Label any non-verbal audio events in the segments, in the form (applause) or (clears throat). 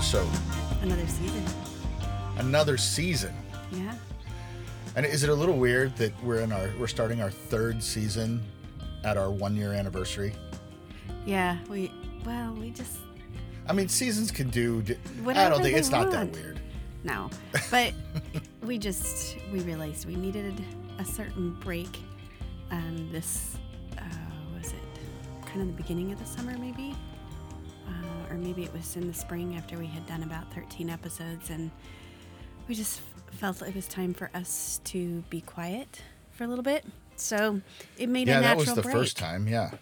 episode, Another season. another season. Yeah. And is it a little weird that we're in our we're starting our third season at our one year anniversary? Yeah. We well, we just I mean, seasons can do. I don't think it's not that weird. no. But (laughs) we just we realized we needed a certain break. Um this uh was it kind of the beginning of the summer maybe? Or maybe it was in the spring after we had done about 13 episodes and we just felt it was time for us to be quiet for a little bit. So it made Yeah, a that natural was the break. first time. Yeah,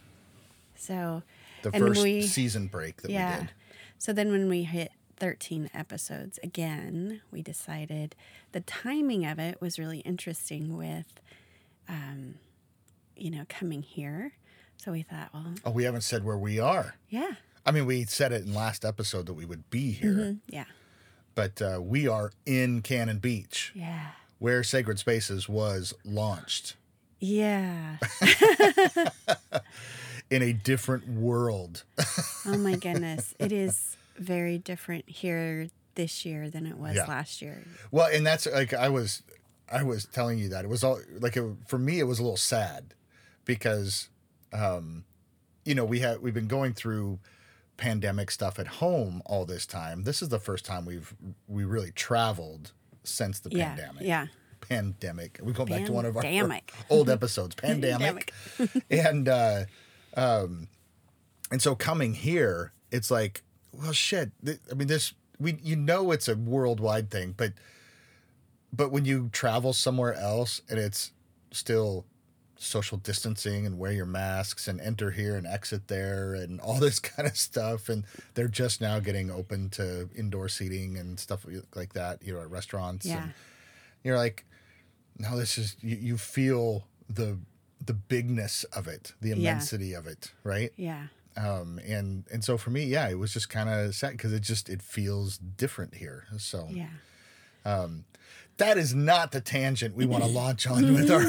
So the And first we- season break that we yeah. did. So then when we hit 13 episodes again, we decided the timing of it was really interesting with, um, you know, coming here. So we thought, well, Oh, we haven't said where we are. yeah. I mean, we said it in last episode that we would be here, Mhm. Yeah. but uh, we are in Cannon Beach, Yeah. where Sacred Spaces was launched Yeah. (laughs) in a different world. oh my (laughs) goodness. It is very different here this year than it was Yeah. last year. Well, and that's like I was, I was telling you that it was all like it, for me it was a little sad because, um, you know, we had we've been going through pandemic stuff at home all this time. This is the first time we've we really traveled since the Yeah. pandemic. Yeah. Pandemic. We go back to one of our Pandemic. (laughs) old episodes. (laughs) Pandemic. and uh, um, and so coming here, it's like, well, shit. th- I mean, this we you know it's a worldwide thing, but but when you travel somewhere else and it's still social distancing and wear your masks and enter here and exit there and (laughs) all this kind of stuff and they're just now getting open to indoor seating and stuff like that you know at restaurants Yeah. and you're like no this is you, you feel the the bigness of it the Yeah. immensity of it right Yeah. um and and so for me yeah it was just kind of sad because it just it feels different here so Yeah. That is not the tangent we want to launch on with our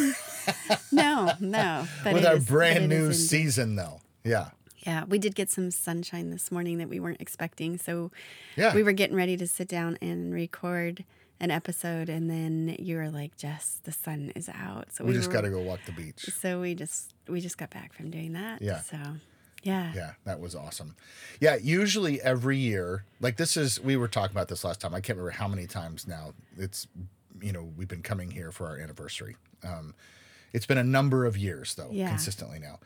(laughs) No, no. But with our is- brand new season though yeah Yeah, we did get some sunshine this morning that we weren't expecting. So yeah we were getting ready to sit down and record an episode, and then you were like, "Jess, the sun is out." So we, just were- got to go walk the beach So we just we just got back from doing that. Yeah. So yeah. yeah that was awesome yeah usually every year like this is we were talking about this last time i can't remember how many times now it's you know we've been coming here for our anniversary. Um it's been a number of years though Yeah. consistently now.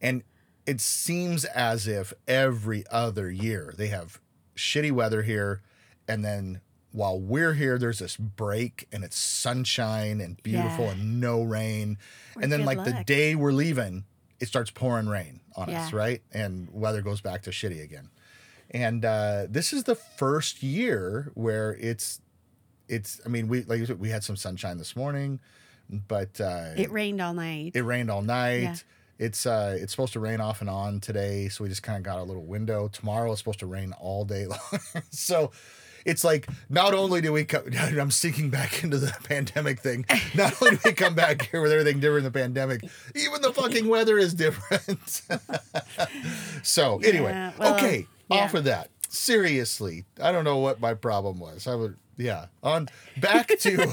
And it seems as if every other year they have shitty weather here and then while we're here there's this break and it's sunshine and beautiful Yeah. and no rain. And then like the day we're leaving it starts pouring rain on us right? And weather goes back to shitty again. And uh, this is the first year where it's it's i mean we like said, we had some sunshine this morning but uh, It rained all night. it rained all night. Yeah. It's uh it's supposed to rain off and on today, so we just kind of got a little window. Tomorrow it's supposed to rain all day (laughs) long. so it's like not only do we come (laughs) I'm sinking back into the pandemic thing. Not only do we come back (laughs) here with everything different in the pandemic, even the fucking weather is different. so anyway, well, okay, yeah. off of that. Seriously, I don't know what my problem was. I would yeah. On back to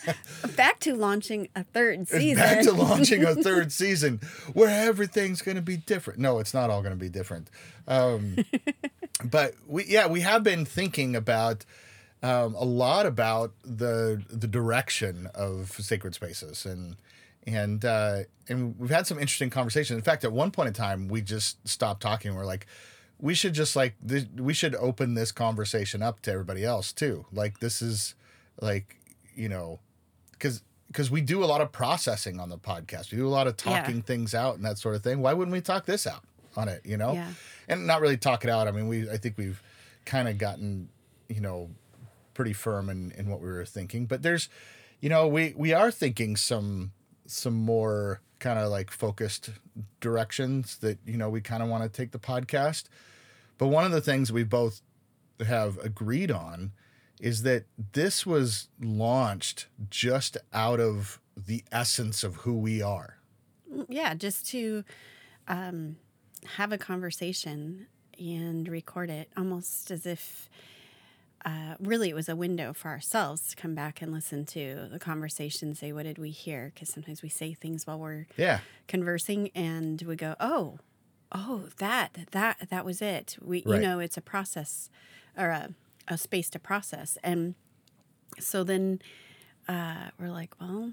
(laughs) back to launching a third season. back to launching a (laughs) third season where everything's going to be different. No, it's not all going to be different. Um, (laughs) but we, yeah, we have been thinking about um, a lot about the the direction of sacred spaces and and uh, and we've had some interesting conversations. In fact, at one point in time, we just stopped talking. We're like, we should just like th- we should open this conversation up to everybody else too. Like this is like you know because because we do a lot of processing on the podcast. We do a lot of Yeah. talking things out and that sort of thing. Why wouldn't we talk this out on it? You know, Yeah. and not really talk it out. I mean, we I think we've kind of gotten you know pretty firm in in what we were thinking. But there's you know we we are thinking some some more kind of like focused directions that you know we kind of want to take the podcast. But one of the things we both have agreed on is that this was launched just out of the essence of who we are. yeah, just to um, have a conversation and record it, almost as if uh, really, it was a window for ourselves to come back and listen to the conversation, say, what did we hear? Because sometimes we say things while we're Yeah. conversing and we go, oh, oh, that, that, that was it. We, Right. you know, it's a process or a, a space to process. And so then uh, we're like, well,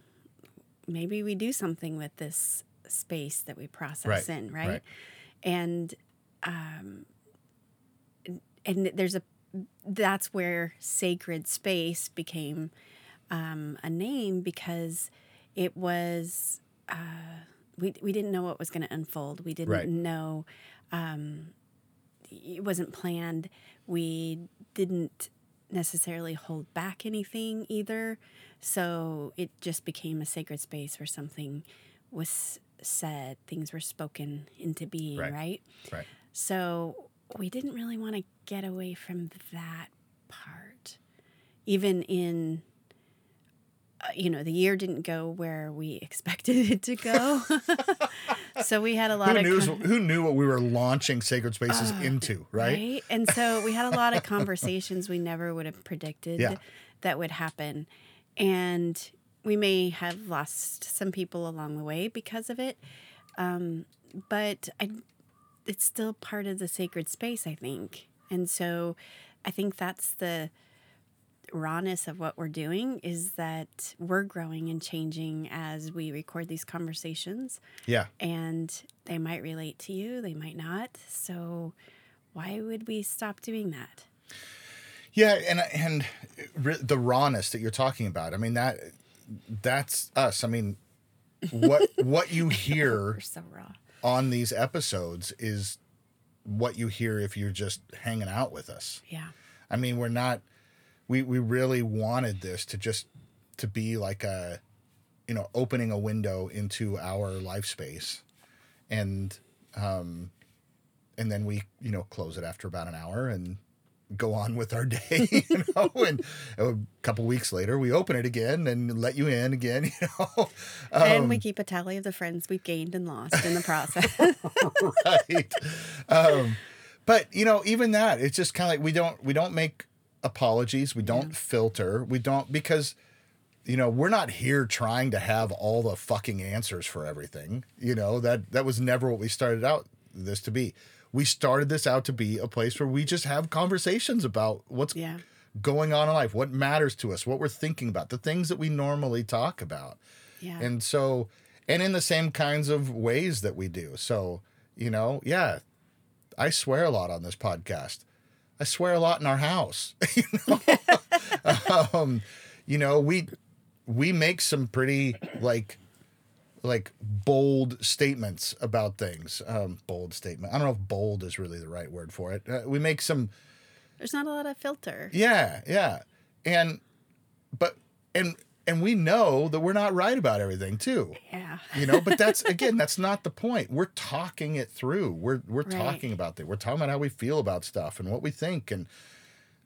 maybe we do something with this space that we process Right, in, right? right. And um, and there's a that's where sacred space became um, a name because it was uh, we we didn't know what was going to unfold. We didn't Right. know um, it wasn't planned. We didn't necessarily hold back anything either. So it just became a sacred space where something was said, things were spoken into being, Right. right? Right. So we didn't really want to get away from that part. Even in, uh, you know, the year didn't go where we (laughs) expected it to go. (laughs) so we had a lot Who of. con- Who knew what we were launching Sacred Spaces into? Right. And so we had a lot of conversations we never would have predicted Yeah. that would happen. And we may have lost some people along the way because of it. Um, but I, it's still part of the sacred space, I think. And so I think that's the rawness of what we're doing is that we're growing and changing as we record these conversations Yeah. and they might relate to you, they might not. So why would we stop doing that? Yeah, and and re- the rawness that you're talking about. I mean that that's us. I mean, what what you (laughs) hear so raw. On these episodes is what you hear if you're just hanging out with us. Yeah. I mean, we're not we we really wanted this to just to be like a you know, opening a window into our life space. And um and then we, you know, close it after about an hour and go on with our (laughs) day, you know, and a couple weeks later we open it again and let you in again, (laughs) you know. and Um, we keep a tally of the friends we've gained and lost in the process. (laughs) right. Um, but you know, even that, it's just kind of like we don't we don't make apologies, we don't filter, we don't because you know we're not here trying to have all the fucking answers for everything. You know that that was never what we started out this to be. We started this out to be a place where we just have conversations about what's yeah. going on in life, what matters to us, what we're thinking about, the things that we normally talk about. Yeah. And so, and in the same kinds of ways that we do. So, you know, yeah, I swear a lot on this podcast. I swear a lot in our house. (laughs) you know, (laughs) um, you know, we we make some pretty like like bold statements about things. Um, bold statement. I don't know if bold is really the right word for it. Uh, we make some There's not a lot of filter. yeah, yeah. And but and and we know that we're not right about everything too. Yeah. You know, but that's (laughs) again, that's not the point. We're talking it through. We're we're Right. talking about that. We're talking about how we feel about stuff and what we think and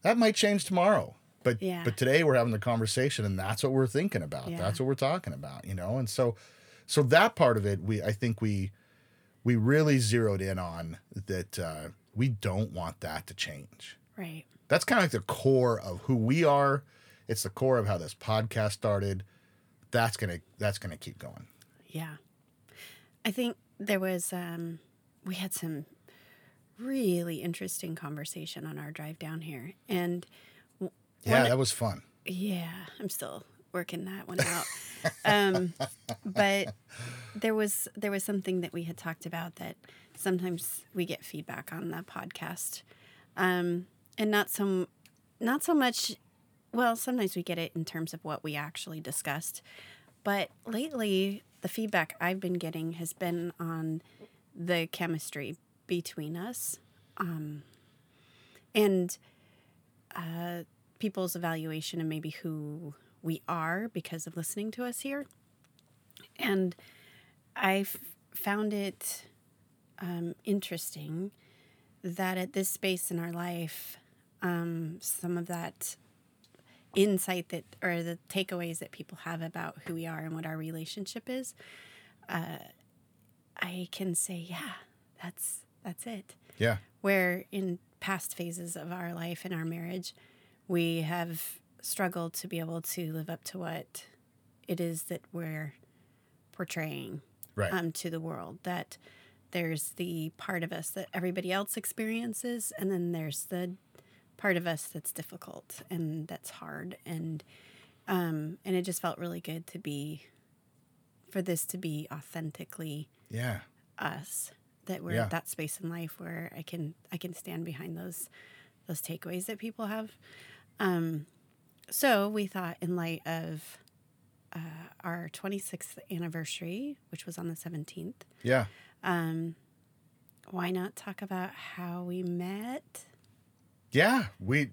that might change tomorrow. But Yeah. but today we're having the conversation and that's what we're thinking about. Yeah. That's what we're talking about, you know? And so so that part of it we I think we we really zeroed in on that uh we don't want that to change Right. that's kind of like the core of who we are. It's the core of how this podcast started. That's gonna that's gonna keep going. Yeah. I think there was um we had some really interesting conversation on our drive down here. And Yeah, that was fun. yeah, I'm still working that one out. um, but there was there was something that we had talked about that sometimes we get feedback on the podcast, um, and not so not so much. Well, sometimes we get it in terms of what we actually discussed, but lately the feedback I've been getting has been on the chemistry between us, um, and uh, people's evaluation of maybe who we are because of listening to us here. And I found it um, interesting that at this space in our life, um, some of that insight that or the takeaways that people have about who we are and what our relationship is, uh, I can say, yeah, that's that's it Yeah. where in past phases of our life and our marriage we have struggled to be able to live up to what it is that we're portraying Right. um, to the world. That there's the part of us that everybody else experiences, and then there's the part of us that's difficult and that's hard, and um, and it just felt really good to be for this to be authentically yeah. us that we're Yeah. at that space in life where I can I can stand behind those those takeaways that people have. Um, so we thought in light of uh, our 26th anniversary, which was on the 17th, Yeah. um, why not talk about how we met? Yeah. We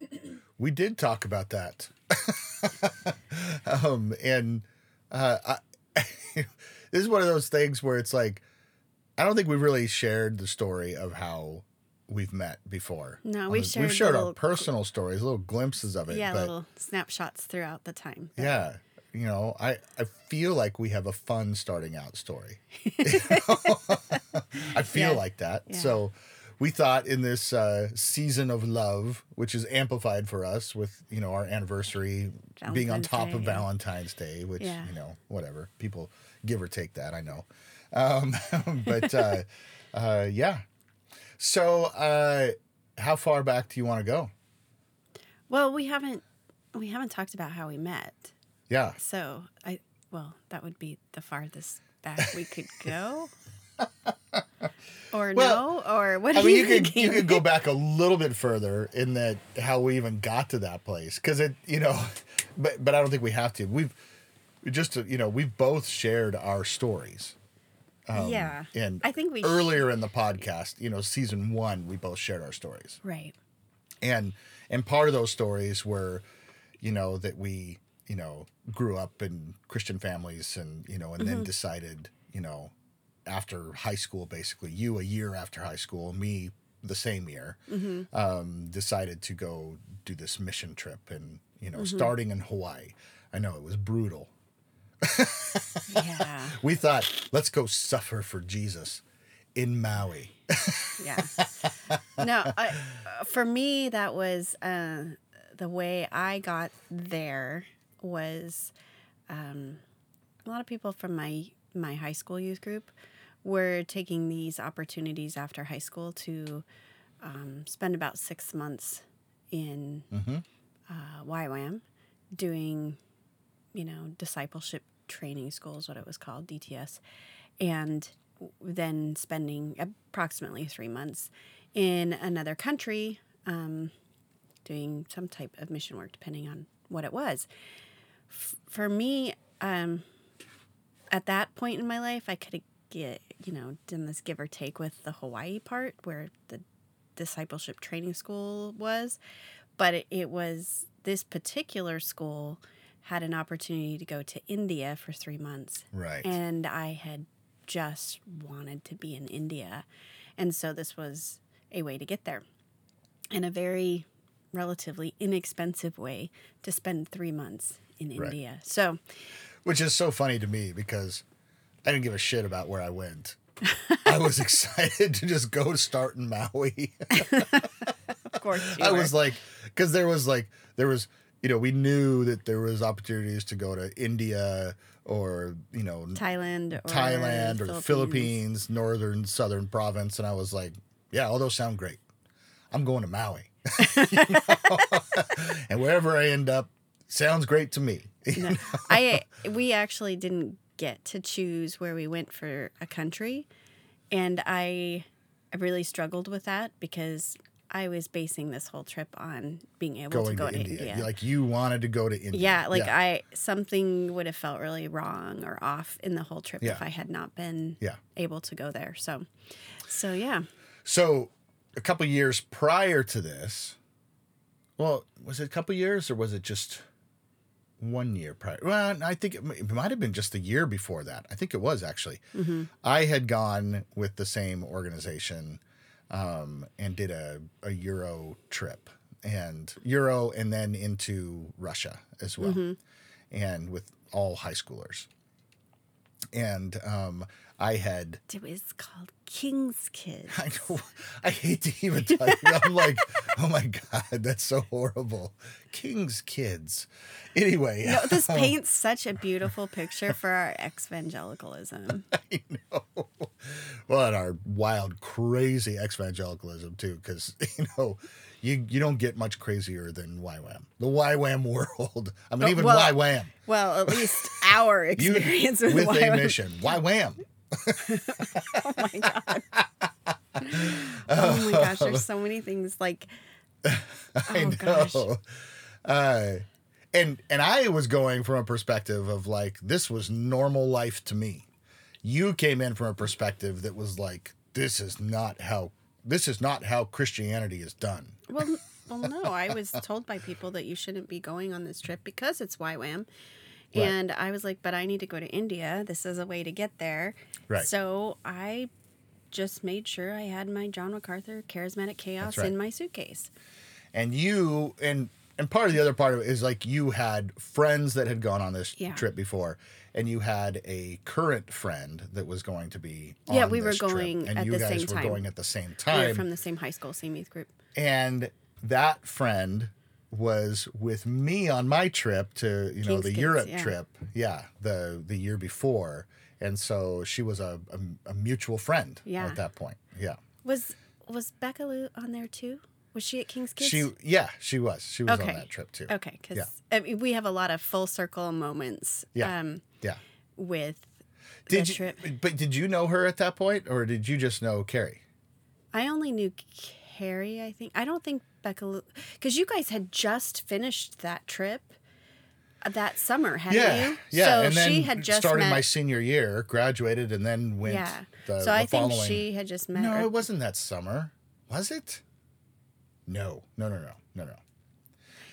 (clears throat) we did talk about that. (laughs) um and uh I, (laughs) this is one of those things where it's like I don't think we really shared the story of how we've met before. No, we've shared we've shared our personal stories, little glimpses of it. yeah, but little snapshots throughout the time. yeah, you know, I I feel like we have a fun starting out story. (laughs) (laughs) I feel Yeah. like that. Yeah. So we thought in this uh, season of love, which is amplified for us with you know our anniversary being on Valentine's top of Day. Valentine's Day, which you know whatever people give or take that I know, um, (laughs) but uh, uh, yeah. So uh, how far back do you want to go? Well, we haven't we haven't talked about how we met. Yeah. So I well, that would be the farthest back we could go. (laughs) or Well, no, or what I mean, you, you could you could go back a (laughs) little bit further in that how we even got to that place because it you know, (laughs) but but I don't think we have to. We've just you know we've both shared our stories. Um, yeah, And I think we sh- earlier in the podcast, you know, season one, we both shared our stories, right. and and part of those stories were, you know, that we you know grew up in Christian families, and you know, and Mm-hmm. then decided, you know, after high school, basically, you a year after high school, me the same year, Mm-hmm. um, decided to go do this mission trip, and you Mm-hmm. know, starting in Hawaii. I know it was brutal. (laughs) Yeah, We thought, let's go suffer for Jesus in Maui. yeah. No, I, uh, for me, that was uh, the way I got there. Was um, a lot of people from my my high school youth group were taking these opportunities after high school to um, spend about six months in uh, YWAM doing, you know, discipleship training school is what it was called, DTS, and then spending approximately three months in another country um, doing some type of mission work, depending on what it was. F- for me, um, at that point in my life, I could have get you know done this give or take with the Hawaii part where the discipleship training school was, but it, it was this particular school had an opportunity to go to India for three months, Right. and I had just wanted to be in India, and so this was a way to get there, and a very relatively inexpensive way to spend three months in Right. India. So. Which is so funny to me because I didn't give a shit about where I went. I was (laughs) excited to just go start in Maui. Of course, I were. was like, because there was like, there was, you know, we knew that there was opportunities to go to India or, you know, Thailand or Thailand or the Philippines, northern, southern province. And I was like, yeah, all those sound great. I'm going to Maui. (laughs) And wherever I end up sounds great to me. (laughs) No, I we actually didn't get to choose where we went for a country, and I I really struggled with that because I was basing this whole trip on being able going to go to to India. India. Like you wanted to go to India. yeah, like I something would have felt really wrong or off in the whole trip Yeah. if I had not been Yeah. able to go there. So, so yeah, So a couple years prior to this, well, was it a couple years or was it just one year prior? Well, I think it, it might have been just a year before that. I think it was actually. Mm-hmm. I had gone with the same organization um, and did a, a Euro trip and Euro and then into Russia as well. And with all high schoolers. And um, I had It was called King's Kids. (laughs) I know. I hate to even tell you. I'm like, (laughs) oh my god, that's so horrible. King's kids. Anyway, No, this (laughs) um, paints such a beautiful picture for our evangelicalism. I know. Well, and our wild, crazy evangelicalism too, because you know, you you don't get much crazier than YWAM. The YWAM world. I mean, Oh, even well, YWAM. Well, at least our You experience with with, a mission. YWAM. (laughs) Oh my god. oh my gosh, there's so many things like (laughs) I Oh, know. gosh. Uh, and and I was going from a perspective of like this was normal life to me. You came in from a perspective that was like this is not how this is not how Christianity is done. well (laughs) well no, I was told by people that you shouldn't be going on this trip because it's YWAM. Right. And I was like, but I need to go to India. This is a way to get there. Right. So I just made sure I had my John MacArthur Charismatic Chaos right. in my suitcase. And you and and part of the other part of it is like you had friends that had gone on this Yeah. trip before and you had a current friend that was going to be Yeah, we were this trip, going and at you the guys same were time. going at the same We time were from the same high school, same youth group. and that friend was with me on my trip to you know the Europe yeah. trip yeah the the year before and so she was a a, a mutual friend Yeah. at that point yeah Was was Becca Lou on there too? Was she at King's Kids? she yeah she was she was Okay. on that trip too Okay, because Yeah. I mean, we have a lot of full circle moments. Yeah. Um, yeah with did the you trip. but did you know her at that point or did you just know Carrie I only knew Carrie. I think I don't think Becca because you guys had just finished that trip uh, that summer, hadn't yeah you? yeah So and then she had just started met. my senior year graduated and then went yeah. the, so the I think she had just met. no or- it wasn't that summer was it no no no no no no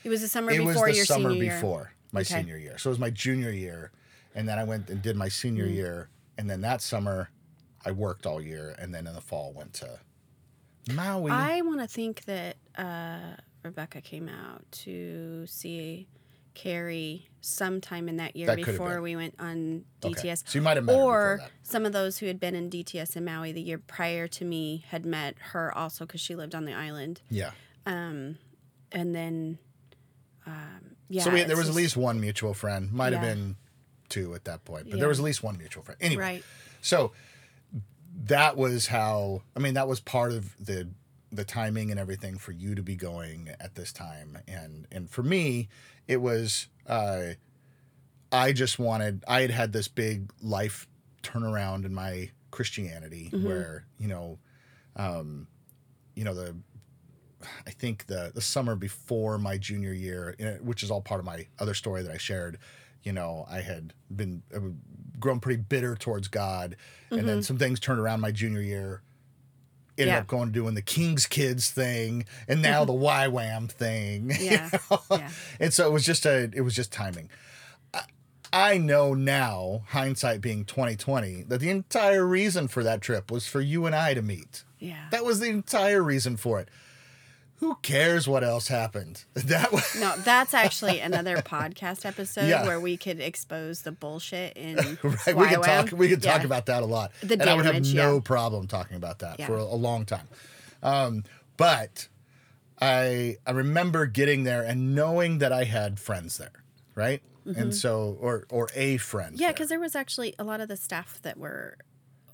it was the summer it was before the your summer senior year. before my Okay. senior year. So it was my junior year, and then I went and did my senior Mm. year, and then that summer I worked all year, and then in the fall went to Maui. I want to think that uh, Rebecca came out to see Carrie sometime in that year That before we went on Okay. DTS. So you might have met or some of those who had been in DTS in Maui the year prior to me had met her also because she lived on the island. Yeah. Um, and then, um, yeah. so we, there was at least one mutual friend. Might have been two at that point, but Yeah. there was at least one mutual friend. Anyway, Right. so that was how. I mean, that was part of the the timing and everything for you to be going at this time, and and for me, it was. Uh, I just wanted. I had had this big life turnaround in my Christianity, Mm-hmm. where you know, um, you know the. I think the the summer before my junior year, which is all part of my other story that I shared. You know, I had been grown pretty bitter towards God, and then some things turned around my junior year. Ended Mm-hmm. Yeah. up going doing the King's Kids thing, and now the YWAM thing. (laughs) you Yeah. know? Yeah. And so it was just a it was just timing. I, I know now, hindsight being twenty twenty, that the entire reason for that trip was for you and I to meet. Yeah. That was the entire reason for it. Who cares what else happened? (laughs) That was No, that's actually another podcast episode Yeah. where we could expose the bullshit in (laughs) right. We could talk. We could talk Yeah. about that a lot, The and I would have no yeah. problem talking about that for a, a long time. Um, but I I remember getting there and knowing that I had friends there, right? And so, or or a friend. Mm-hmm. Yeah, there. because there was actually a lot of the staff that were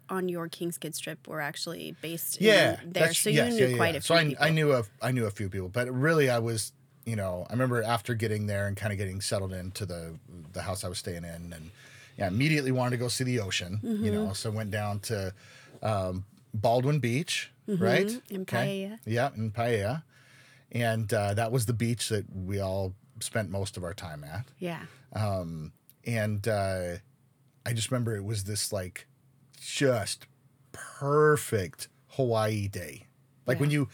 on your King's Kids trip were actually based yeah, in there, so you knew yeah, quite yeah. a few So I, people. I knew a I knew a few people, but really I was you know I remember after getting there and kind of getting settled into the the house I was staying in, and yeah, immediately wanted to go see the ocean. You Mm-hmm. know, so went down to um, Baldwin Beach, right? Mm-hmm. in Okay. Paia. Yeah, in Paia, and uh, that was the beach that we all spent most of our time at Yeah, and uh, I just remember it was this like just perfect Hawaii day, like when you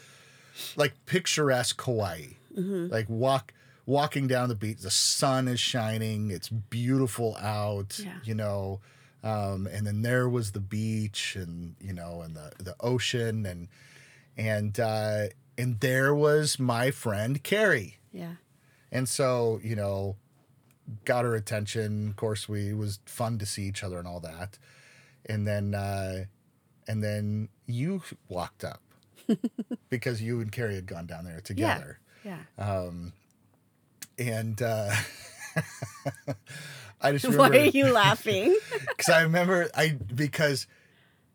like picturesque Hawaii, like walk walking down the beach, the sun is shining, it's beautiful out, Yeah. you know, um, and then there was the beach and you know and the the ocean and and uh, and there was my friend Carrie. yeah, And so, you know, got her attention. Of course, we it was fun to see each other and all that. And then uh, and then you walked up (laughs) because you and Carrie had gone down there together, Yeah. Yeah. and uh, (laughs) I just (laughs) Why are you laughing? because I remember I because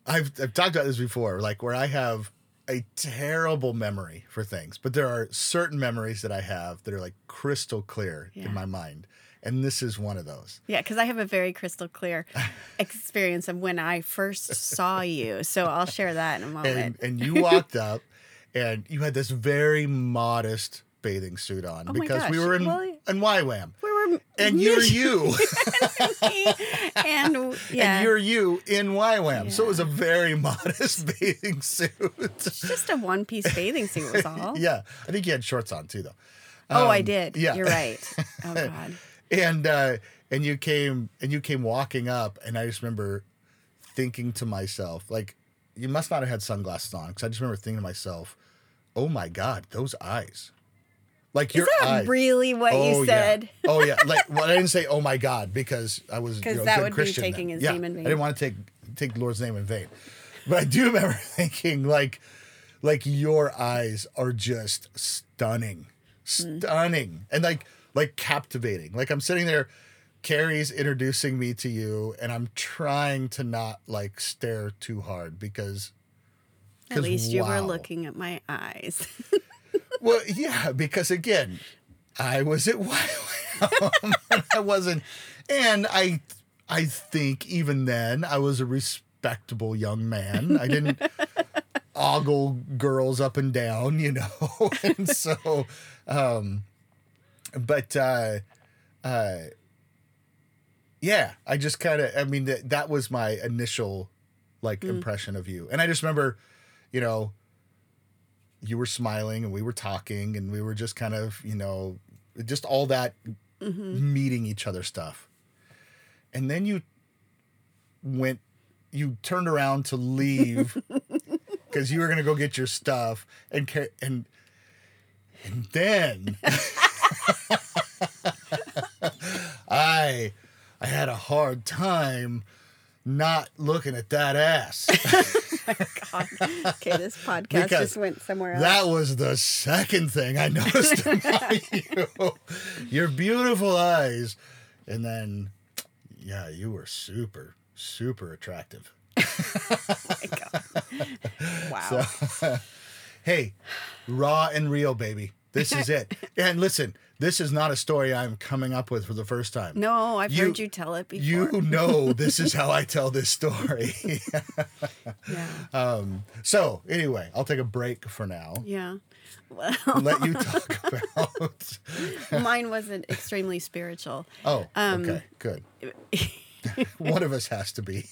I've I've talked about this before, like where I have a terrible memory for things, but there are certain memories that I have that are like crystal clear Yeah. in my mind, and this is one of those. yeah, because I have a very crystal clear (laughs) experience of when I first saw you. So I'll share that in a moment. And and you (laughs) walked up, and you had this very modest bathing suit on Oh because we were in well, in YWAM. we were And you're you, (laughs) and yeah, and you're you in YWAM. So it was a very modest bathing suit. it's just a one piece bathing suit was all. yeah, I think you had shorts on too, though. Oh, I Um, did. yeah. You're right. Oh God. And uh and you came and you came walking up and i just remember thinking to myself like you must not have had sunglasses on because i just remember thinking to myself oh my god those eyes like Is your that eyes really what you said? yeah. oh yeah (laughs) like well i didn't say oh my god because i was 'Cause you know, that would be taking then. his yeah, name in vain. i didn't want to take take the lord's name in vain but i do (laughs) remember (laughs) thinking like like your eyes are just stunning stunning and like like captivating like i'm sitting there carrie's introducing me to you and i'm trying to not like stare too hard because At least you were looking at my eyes. (laughs) well yeah because again i was at (laughs) YWAM. i wasn't and i i think even then i was a respectable young man i didn't (laughs) ogle girls up and down you know and so um but uh uh yeah i just kind of i mean that, that was my initial like impression of you. And i just remember you know you were smiling and we were talking and we were just kind of you know just all that meeting each other stuff. And then you went you turned around to leave (laughs) because you were going to go get your stuff and and and then (laughs) i i had a hard time not looking at that ass (laughs) oh God. Okay, this podcast Because just went somewhere else. That was the second thing I (laughs) noticed about (laughs) you. Your beautiful eyes. And then, yeah, you were super, super attractive. Oh my God. Wow. Hey, raw and real, baby. This is it. And listen, this is not a story I'm coming up with for the first time. no, I've You- heard you tell it before. You (laughs) know, this is how I tell this story. (laughs) yeah. um, so, anyway, I'll take a break for now. Yeah. Well, Let you talk (laughs) about. mine wasn't extremely spiritual Oh, Um, okay, good. One of us has to be.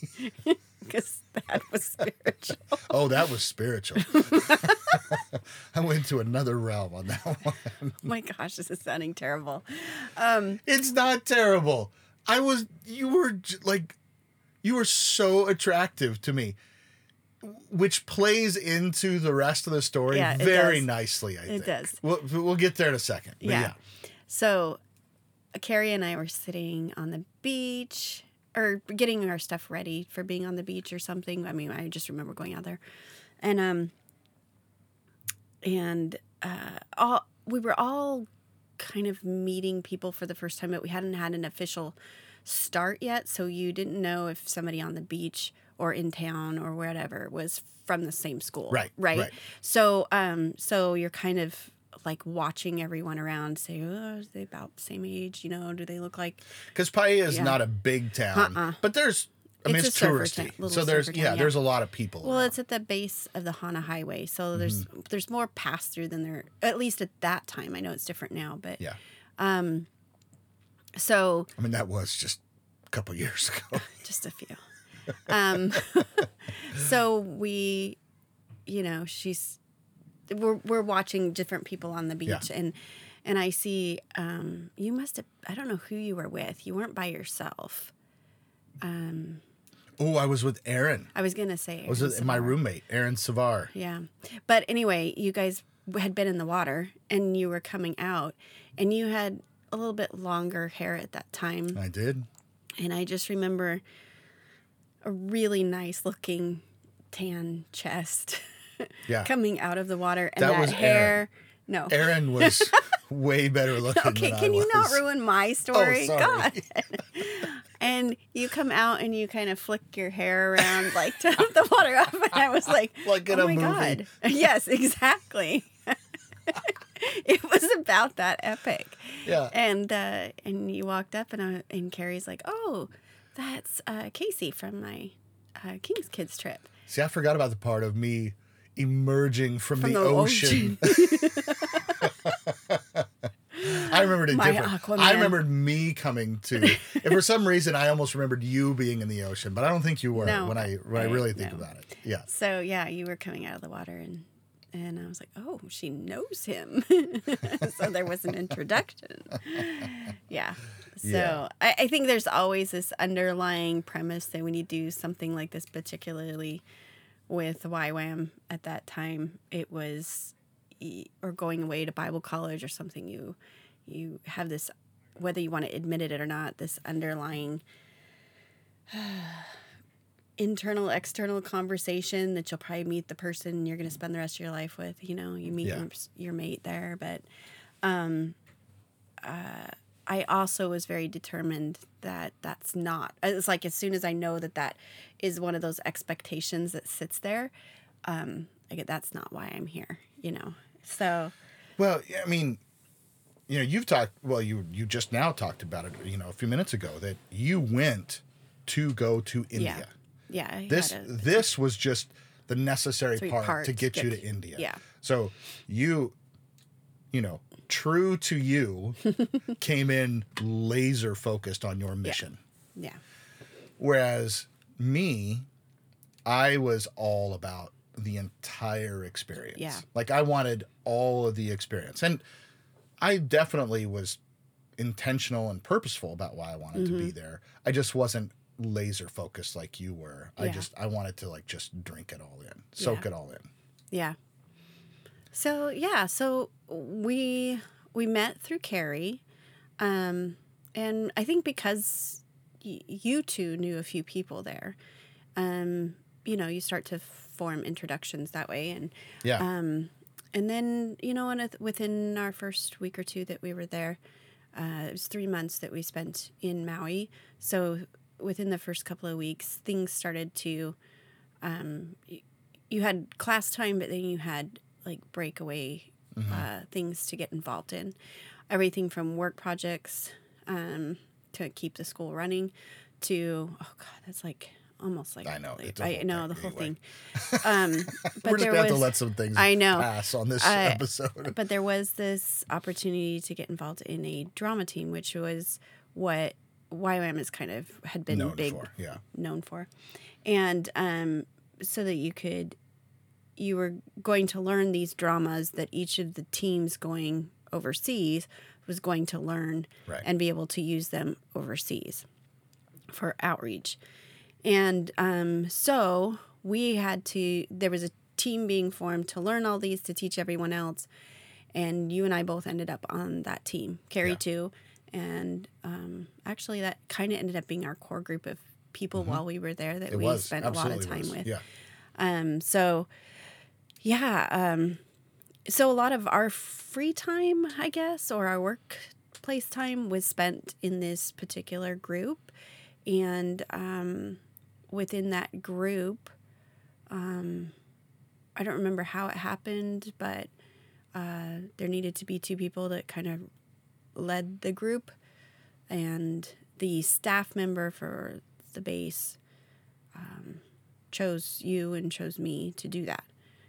Because that was spiritual. (laughs) Oh, that was spiritual. (laughs) I went to another realm on that (laughs) one. Oh my gosh, this is sounding terrible. Um, It's not terrible. I was, you were like, you were so attractive to me, which plays into the rest of the story Yeah, very does. nicely, I think. It does. We'll, we'll get there in a second. Yeah. yeah. So, Carrie and I were sitting on the beach or getting our stuff ready for being on the beach or something. I mean, I just remember going out there, and um, and uh, all we were all kind of meeting people for the first time, but we hadn't had an official start yet. So you didn't know if somebody on the beach or in town or whatever was from the same school. Right, Right. right. So um so you're kind of like watching everyone around say, oh, are they about the same age? You know, do they look like Because Paia is Yeah. not a big town, Uh-uh. but there's, I mean, It's it's, touristy. town, so there's, yeah, town, yeah. there's a lot of people. well, around. it's at the base of the Hana Highway, so there's Mm-hmm. there's more pass through than there at least at that time. I know it's different now, but yeah. um, so I mean, that was just a couple years (laughs) ago. (laughs) just a few. Um, (laughs) so we, you know, she's we're we're watching different people on the beach, Yeah. and and I see um, you must have I don't know who you were with. You weren't by yourself. Um, Oh, I was with Aaron. I was gonna say I was with my roommate, Aaron Savar. Yeah, but anyway, you guys had been in the water, and you were coming out, and you had a little bit longer hair at that time. I did. And I just remember a really nice looking tan chest (laughs) (laughs) Yeah. coming out of the water and That that, was hair. No. Aaron was (laughs) way better looking. Okay, can you not. Oh, ruin my story? sorry. God. (laughs) and you come out and you kind of flick your hair around like to have the water off, and I was like, Like oh a my movie. god, yes, exactly. it was about that epic. Yeah. And uh, and you walked up and I, and Carrie's like, oh, that's uh, Casey from my uh, King's Kids trip. See, I forgot about the part of me emerging from, From the, the ocean. (laughs) I remembered it My different. Aquaman. I remembered me coming to. and for some reason, I almost remembered you being in the ocean, but I don't think you were No, when I when I, I- really think no. about it. Yeah. So yeah, you were coming out of the water and and I was like, oh, she knows him. (laughs) so there was an introduction. Yeah. So Yeah. I, I think there's always this underlying premise that when you do something like this, particularly with YWAM at that time, it was or going away to Bible college or something, you you have this whether you want to admit it or not, this underlying (sighs) internal external conversation that you'll probably meet the person you're going to spend the rest of your life with you know you meet Yeah. your, your mate there but um uh i also was very determined that that's not it's like as soon as i know that that is one of those expectations that sits there um I get that's not why i'm here you know so Well, I mean, you know, you've talked. Well, you you just now talked about it. You know, a few minutes ago that you went to go to India. yeah I This a- this was just the necessary part parts to get you to India. yeah. So you, you know, true to you, (laughs) came in laser focused on your mission. yeah Whereas me, I was all about the entire experience. Yeah. Like I wanted all of the experience. And I definitely was intentional and purposeful about why I wanted to Mm-hmm. be there. I just wasn't laser focused like you were. Yeah. I just I wanted to like just drink it all in, soak Yeah. it all in. Yeah. So yeah, so we we met through Carrie, um, and I think because y- you two knew a few people there, um, you know, you start to form introductions that way, and Yeah. um, and then you know, within our first week or two that we were there, uh, it was three months that we spent in Maui. So within the first couple of weeks, things started to. Um, you had class time, but then you had like breakaway uh, things to get involved in. Everything from work projects um, to keep the school running to oh god, that's like almost like I know, like- I know the whole anyway. thing. (laughs) Um, but We're just there gonna was have to let some things I know. pass on this I- episode. but there was this opportunity to get involved in a drama team, which was what YWAM is kind of had been Known big for. Yeah. known for, and um, so that you could you were going to learn these dramas that each of the teams going overseas was going to learn Right. and be able to use them overseas for outreach. And um, so we had to, there was a team being formed to learn all these to teach everyone else. And you and I both ended up on that team, Carrie Yeah. too. And um, actually, that kind of ended up being our core group of people while we were there that Mm-hmm. It we was spent a lot of time was. with. Yeah. Um, so yeah, um, so a lot of our free time, I guess, or our workplace time was spent in this particular group, and um, within that group, um, I don't remember how it happened, but uh, there needed to be two people that kind of led the group, and the staff member for the base um, chose you and chose me to do that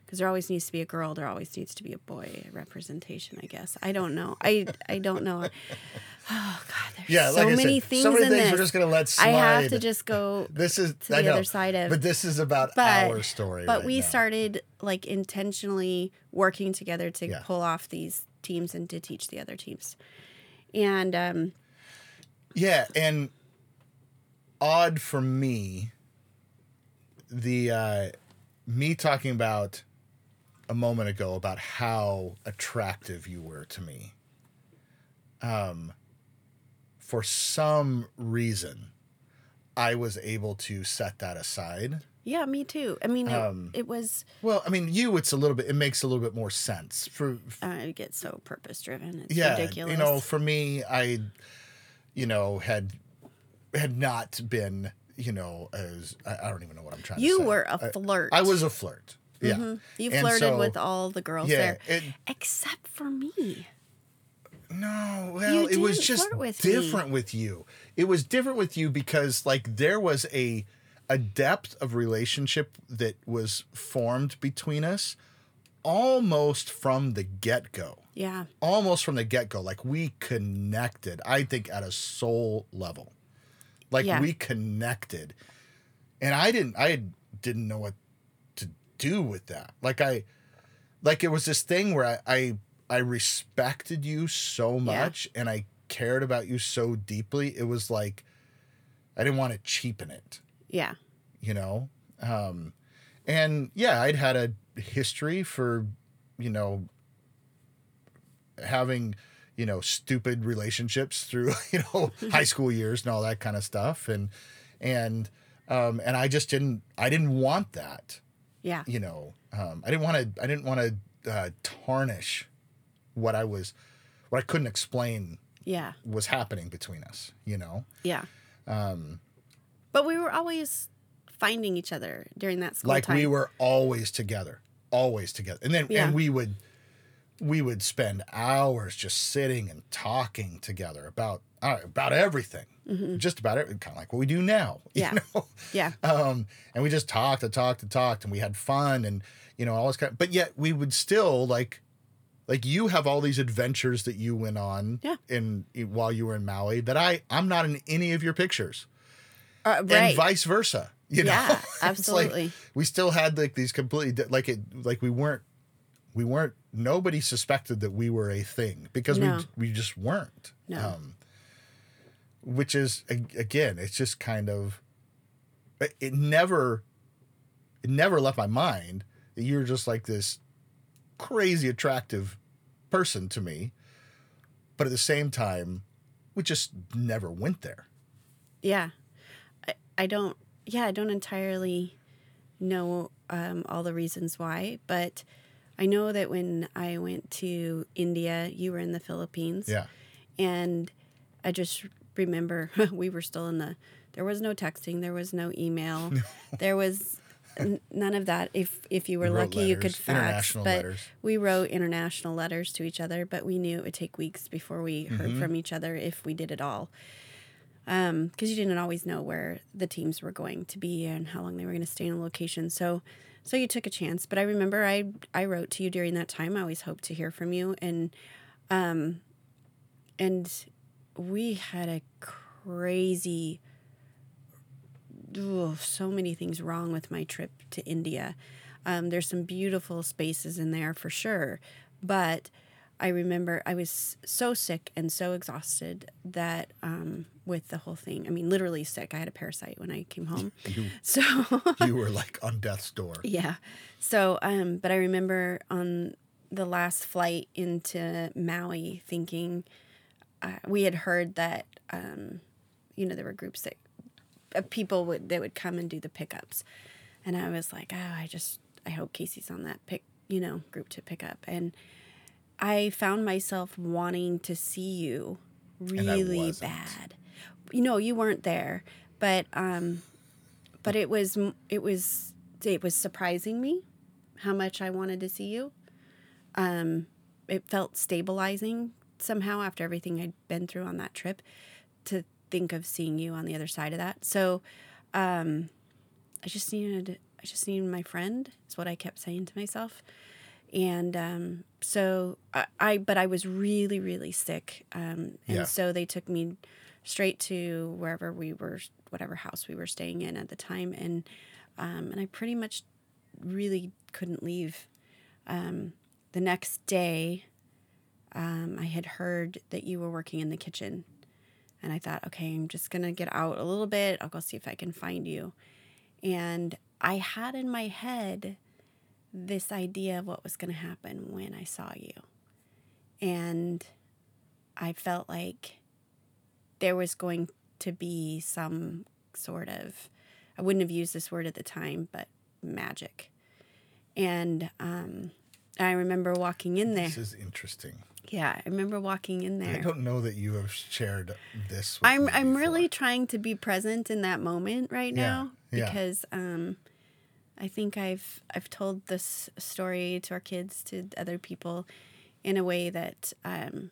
because there always needs to be a girl there always needs to be a boy representation i guess i don't know i i don't know (sighs) oh god there's Yeah, so like many said, things so many in things this we're just gonna let slide. i have to just go This is to the other side of- but this is about but our story. but right we now. started like intentionally working together to Yeah. pull off these teams and to teach the other teams and um Yeah, and odd for me, the uh, me talking about a moment ago about how attractive you were to me. Um, for some reason, I was able to set that aside. Yeah, me too. I mean, it, Um, it was. Well, I mean, you, it's a little bit, it makes a little bit more sense. For, Uh, it gets so purpose driven. It's yeah, ridiculous. you know, for me, I, you know, had had not been, you know, as I, I don't even know what I'm trying to you were a I- flirt. I, was a flirt. Yeah. Mhm. You And flirted so- with all the girls Yeah. there, It, except for me. no, well, it was just with me. different with you. It was different with you because like there was a a depth of relationship that was formed between us almost from the get-go. Yeah, almost from the get go, like we connected, I think at a soul level. Like Yeah. we connected. And I didn't I didn't know what do with that. Like I like it was this thing where I I, I respected you so Yeah. much and I cared about you so deeply. It was like I didn't want to cheapen it yeah, you know um and yeah i'd had a history for you know having you know stupid relationships through (laughs) you know (laughs) high school years and all that kind of stuff and and um and i just didn't i didn't want that yeah, you know um i didn't want to i didn't want to uh, tarnish what i was what i couldn't explain yeah, was happening between us you know yeah. um But we were always finding each other during that school like time. we were always together always together and then Yeah. and we would we would spend hours just sitting and talking together about uh, about everything just about it kind of like what we do now (laughs) you Mm-hmm. Yeah. know? Yeah, um and we just talked and talked and talked and we had fun and you know all this kind but yet we would still like like you have all these adventures that you went on Yeah. in while you were in Maui that I I'm not in any of your pictures uh, and right. vice versa. You know, Yeah, (laughs) It's like absolutely. we still had like these completely like it like we weren't we weren't nobody suspected that we were a thing because No. we we just weren't. No. Um, which is again, it's just kind of it, it never it never left my mind that you're just like this crazy attractive person to me, but at the same time, we just never went there. Yeah. I, I don't, yeah, I don't entirely know um, all the reasons why, but I know that when I went to India, you were in the Philippines. Yeah. And I just remember (laughs) we were still in the, there was no texting, there was no email, (laughs) there was n- none of that. If if you were We lucky, you could fax. international but letters. we wrote international letters to each other, but we knew it would take weeks before we heard Mm-hmm. from each other if we did it all. Because you didn't always know where the teams were going to be and how long they were going to stay in a location. So, so you took a chance. But I remember I I wrote to you during that time. I always hoped to hear from you, and um, and we had a crazy oh, so many things wrong with my trip to India. Um, there's some beautiful spaces in there for sure, but I remember I was so sick and so exhausted that um, with the whole thing, I mean, literally sick. I had a parasite when I came home. (laughs) You (laughs) So you were like on death's door. yeah. So, um, but I remember on the last flight into Maui thinking uh, we had heard that, um, you know, there were groups that uh, people would that would come and do the pickups, and I was like, oh, I just I hope Casey's on that pick, you know, group to pick up, and I found myself wanting to see you really bad. You know, you weren't there, but um, but it was it was it was surprising me how much I wanted to see you. Um, it felt stabilizing somehow after everything I'd been through on that trip to think of seeing you on the other side of that. So, um, I just needed I just needed my friend. Is what I kept saying to myself. And um, so I, I, but I was really, really sick. Um, and Yeah. so they took me straight to wherever we were, whatever house we were staying in at the time. And, um, and I pretty much really couldn't leave. Um, the next day, um, I had heard that you were working in the kitchen. And I thought, okay, I'm just going to get out a little bit. I'll go see if I can find you. And I had in my head this idea of what was going to happen when I saw you. And I felt like there was going to be some sort of I wouldn't have used this word at the time, but magic. And um, I remember walking in there. This is interesting. Yeah, I remember walking in there. I don't know that you have shared this. With I'm I'm before. really trying to be present in that moment right Yeah, now yeah. because um, I think I've I've told this story to our kids to other people in a way that um,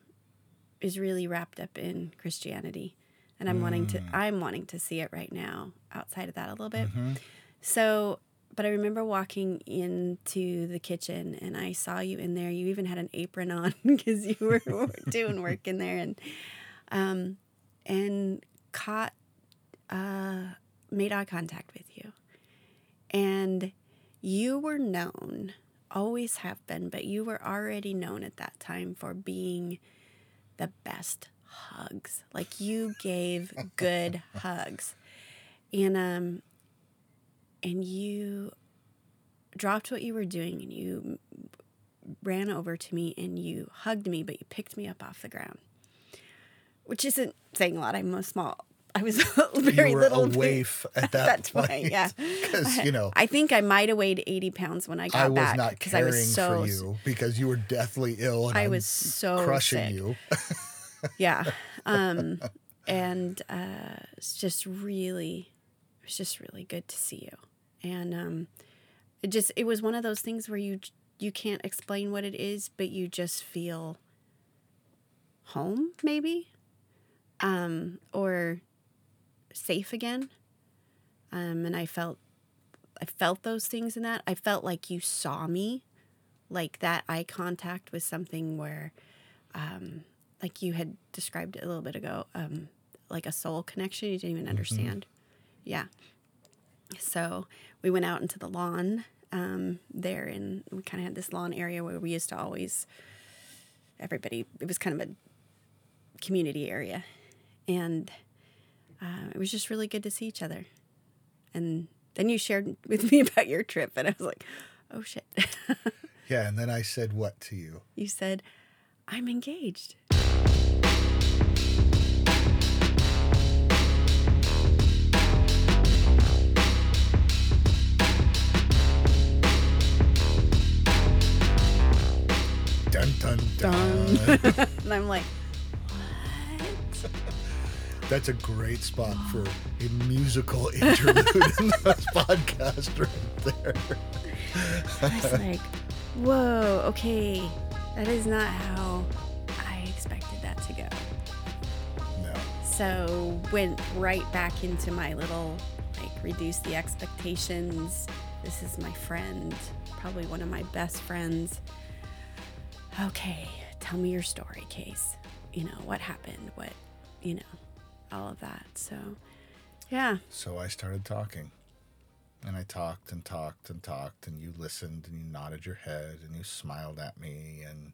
is really wrapped up in Christianity, and I'm wanting Mm. to I'm wanting to see it right now outside of that a little bit. Mm-hmm. So, but I remember walking into the kitchen and I saw you in there. You even had an apron on (laughs) because you were doing (laughs) work in there and um and caught uh made eye contact with you. And you were known, always have been, but you were already known at that time for being the best hugs. Like you gave good (laughs) hugs. And um and you dropped what you were doing and you ran over to me and you hugged me, but you picked me up off the ground, which isn't saying a lot. I'm a small. I was (laughs) very you were little. a bit- (laughs) waif at that, point. point, yeah. (laughs) because you know I think I might have weighed 80 pounds when I got I was back not I caring was so for you because you were deathly ill. And I I'm was so crushing sick. you. yeah um and uh it's just really it was just really good to see you and um it just it was one of those things where you you can't explain what it is but you just feel home maybe um or safe again um and i felt i felt those things in that i felt like you saw me like that eye contact was something where um like you had described it a little bit ago, um, like a soul connection you didn't even understand. Yeah. So we went out into the lawn um, there, and we kind of had this lawn area where we used to always, everybody, it was kind of a community area. And uh, it was just really good to see each other. And then you shared with me (laughs) about your trip, and I was like, oh shit. (laughs) Yeah, and then I said what to you? you said, I'm engaged. Dun dun dun. (laughs) And I'm like? That's a great spot for a musical (laughs) interlude in this podcast right there. I was like, whoa, okay. That is not how I expected that to go. No. So went right back into my little like reduce the expectations. This is my friend, probably one of my best friends. Okay, tell me your story, Case. You know, what happened? What, you know, all of that. So, yeah. So I started talking. And I talked and talked and talked and you listened and you nodded your head and you smiled at me and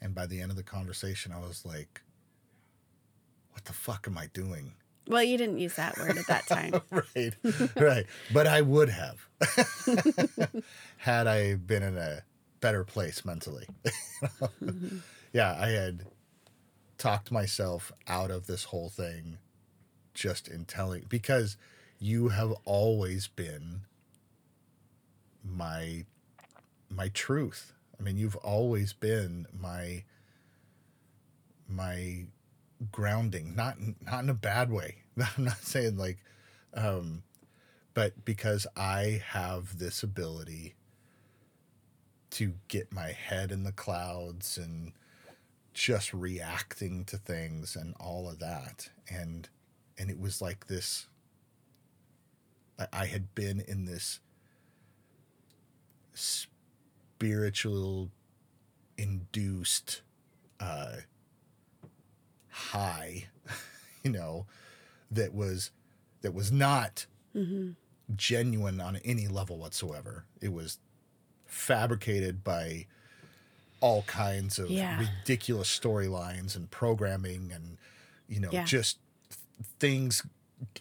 and by the end of the conversation I was like what the fuck am I doing? Well, you didn't use that word at that time. (laughs) right. Right. But I would have (laughs) had I been in a better place mentally. (laughs) Mm-hmm. Yeah, I had talked myself out of this whole thing just in telling because you have always been my my truth. I mean, you've always been my my grounding, not not in a bad way. (laughs) I'm not saying like um but because I have this ability to get my head in the clouds and just reacting to things and all of that. And and it was like this I- had been in this spiritual induced uh high (laughs) you know that was that was not genuine on any level whatsoever. It was fabricated by all kinds of Yeah. ridiculous storylines and programming and you know Yeah. just things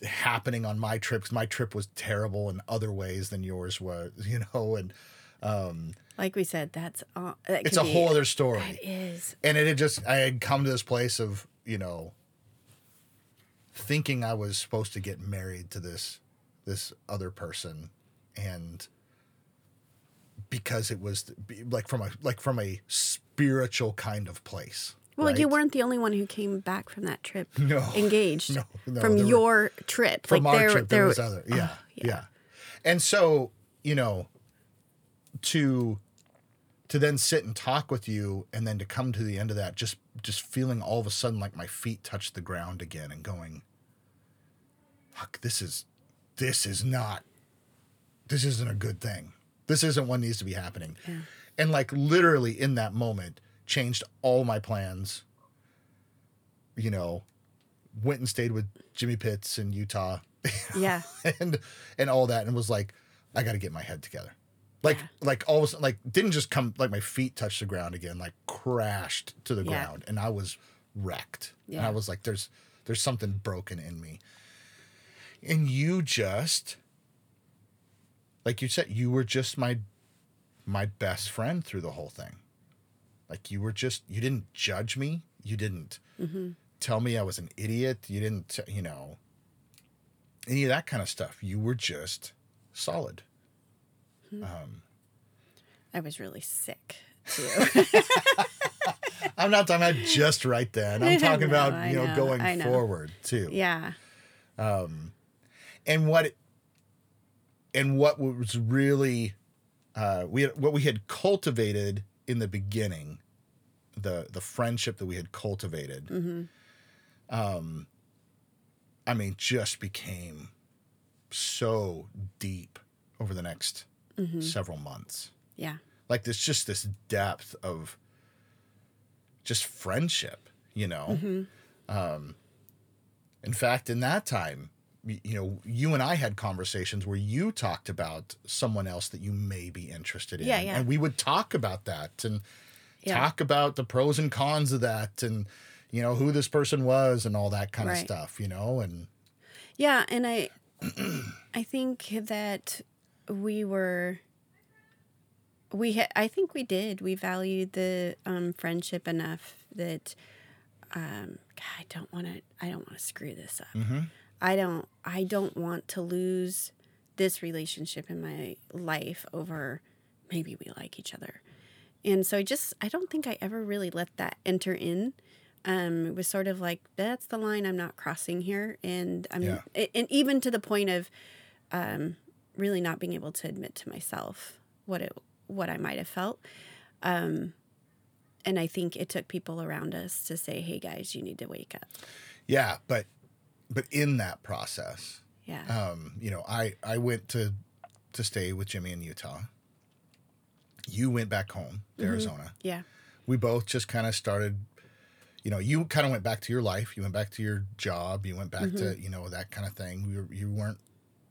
happening on my trip 'cause my trip was terrible in other ways than yours was (laughs) you know and Like we said, that's uh, that it's a be- whole other story It is. and it had just i had come to this place of you know thinking I was supposed to get married to this this other person, and because it was like from a like from a spiritual kind of place. Well, you weren't the only one who came back from that trip (laughs) No. engaged (laughs) No, no, from there were- your trip. from like our there, trip, there, there was other, oh, yeah, oh, yeah, and so you know, to to then sit and talk with you, and then to come to the end of that, just just feeling all of a sudden like my feet touch the ground again, and going, "Fuck, this is this is not, this isn't a good thing. This isn't what needs to be happening," and like literally in that moment, changed all my plans. You know, went and stayed with Jimmy Pitts in Utah (laughs) Yeah. and and all that and was like, I gotta get my head together. Like Yeah. like all of a sudden like didn't just come like my feet touched the ground again, like crashed to the Yeah. ground and I was wrecked. And I was like, there's there's something broken in me. And you just like you said, you were just my my best friend through the whole thing. Like you were just you didn't judge me. You didn't Mm-hmm. tell me I was an idiot. You didn't, you know, any of that kind of stuff. You were just solid. I was really sick too. (laughs) I'm not talking about just right then. I'm (laughs) talking No, about, you know, know, going know. forward too. yeah. Um, and what, and what was really, uh, we had, what we had cultivated in the beginning, the, the friendship that we had cultivated, um, I mean, just became so deep over the next several months. Yeah. like there's just this depth of just friendship you know um in fact in that time you know you and i had conversations where you talked about someone else that you may be interested in Yeah, yeah. and we would talk about that and Yeah. talk about the pros and cons of that and you know who this person was and all that kind of stuff you know and Yeah, and I (clears throat) I think that we were we ha- I think we did. We valued the um, friendship enough that um God, I don't want to I don't want to screw this up. I don't I don't want to lose this relationship in my life over maybe we like each other. And so I just I don't think I ever really let that enter in. Um, it was sort of like that's the line I'm not crossing here, and I'm Yeah. and even to the point of um, really not being able to admit to myself what it what I might have felt. Um, and I think it took people around us to say, "Hey guys, you need to wake up." yeah but but in that process Yeah, um, you know, I I went to to stay with Jimmy in Utah. You went back home to mm-hmm. Arizona. yeah, We both just kind of started. You know, you kind of went back to your life. You went back to your job. You went back to mm-hmm. you know that kind of thing. You were, you weren't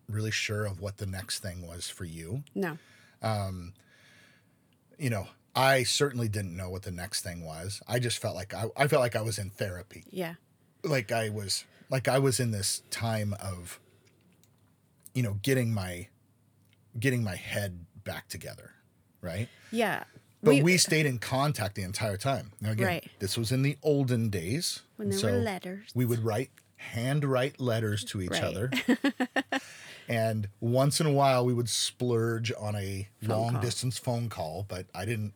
really sure of what the next thing was for you. no, um, You know, I certainly didn't know what the next thing was. I just felt like I, I felt like I was in therapy. yeah, like I was like I was in this time of you know getting my getting my head back together, right? yeah. But we, stayed in contact the entire time. Now again, Right. this was in the olden days when there so were letters. We would write handwrite letters to each Right. other. (laughs) and once in a while we would splurge on a long call. distance phone call, but I didn't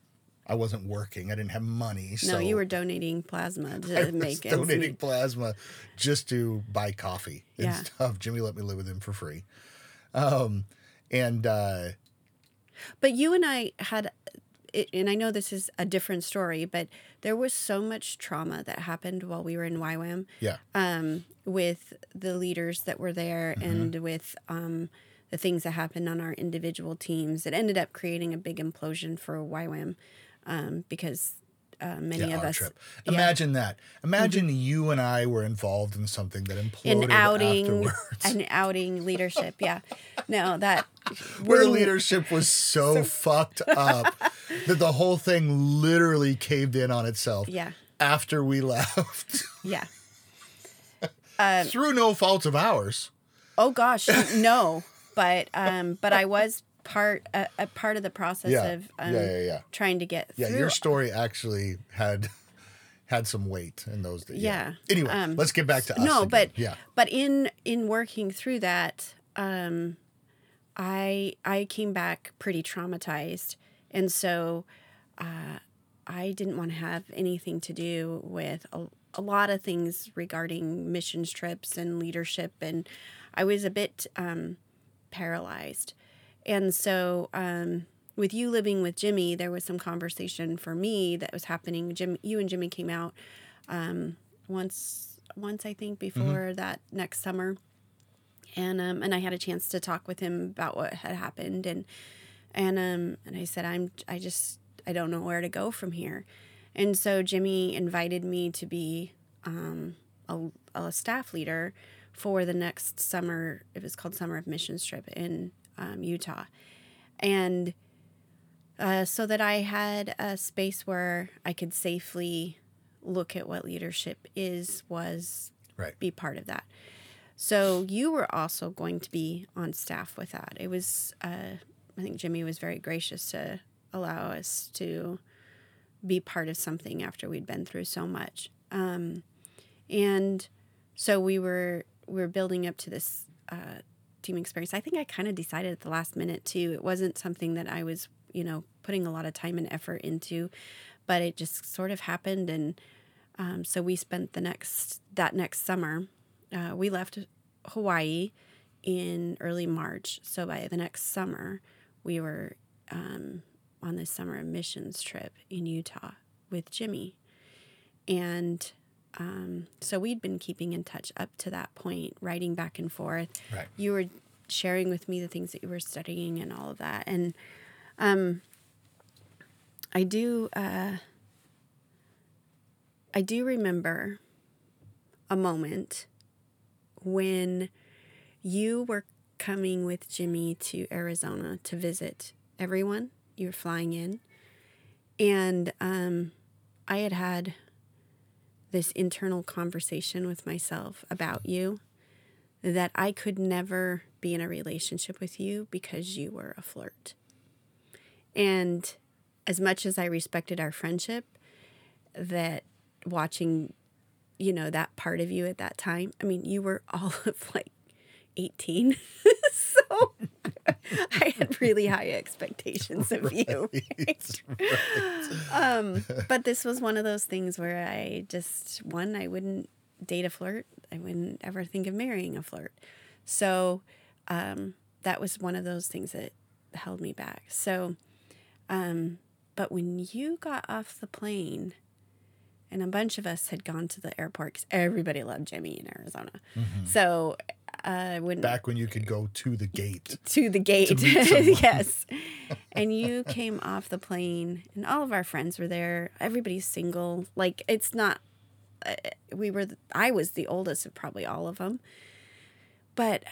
I wasn't working. I didn't have money. no, so you were donating plasma I to was make ends donating plasma just to buy coffee and Yeah. stuff. Jimmy let me live with him for free. Um, and uh, But you and I had, it, and I know this is a different story, but there was so much trauma that happened while we were in YWAM yeah, um, with the leaders that were there Mm-hmm. and with um, the things that happened on our individual teams. It ended up creating a big implosion for YWAM um, because uh, many yeah, of us. trip. yeah. Mm-hmm. Imagine that. Imagine you and I were involved in something that imploded An outing, afterwards. an (laughs) outing leadership. Yeah, no, that (laughs) Where leadership was so, fucked (laughs) up that the whole thing literally caved in on itself Yeah, after we left yeah. through no fault of ours. Oh gosh, no. But um, but I was part a, a part of the process Yeah. of um, Yeah, yeah, yeah. trying to get Yeah, through. your story actually had (laughs) had some weight in those days. Yeah. Anyway, Um, let's get back to us. no again. but yeah, but in in working through that um i i came back pretty traumatized and so uh i didn't want to have anything to do with a, a lot of things regarding missions trips and leadership and i was a bit um paralyzed and so um with you living with Jimmy, there was some conversation for me that was happening. Jim, you and Jimmy came out um, once, once I think before that next summer, and um, and I had a chance to talk with him about what had happened, and and um and I said I'm I just I don't know where to go from here, and so Jimmy invited me to be um, a, a staff leader for the next summer. It was called Summer of Missions Trip. In um, Utah, and uh, so that I had a space where I could safely look at what leadership is, was right. be part of that. So you were also going to be on staff with that. It was, uh, I think Jimmy was very gracious to allow us to be part of something after we'd been through so much. Um, and so we were we were building up to this uh, team experience. I think I kind of decided at the last minute too. It wasn't something that I was you know putting a lot of time and effort into, but it just sort of happened. And um, so we spent the next that next summer. Uh, we left Hawaii in early March. So by the next summer, we were um, on this summer missions trip in Utah with Jimmy. And um, so we'd been keeping in touch up to that point, writing back and forth. Right. You were sharing with me the things that you were studying and all of that. And um, I do, uh, I do remember a moment when you were coming with Jimmy to Arizona to visit everyone. You were flying in. And um, I had had this internal conversation with myself about you that I could never be in a relationship with you because you were a flirt. And as much as I respected our friendship, that watching, you know, that part of you at that time, I mean, you were all (laughs) of like 18. (laughs) so (laughs) I had really high expectations of (laughs) you. right? Um, but this was one of those things where I just, one, I wouldn't date a flirt. I wouldn't ever think of marrying a flirt. So um, that was one of those things that held me back. So, um, but when you got off the plane, and a bunch of us had gone to the airport because everybody loved Jimmy in Arizona. So uh, when Back when you could go to the gate. (laughs) to the gate. (laughs) someone. yes. (laughs) And you came off the plane, and all of our friends were there. Everybody's single. Like, it's not, uh, we were, I was the oldest of probably all of them. But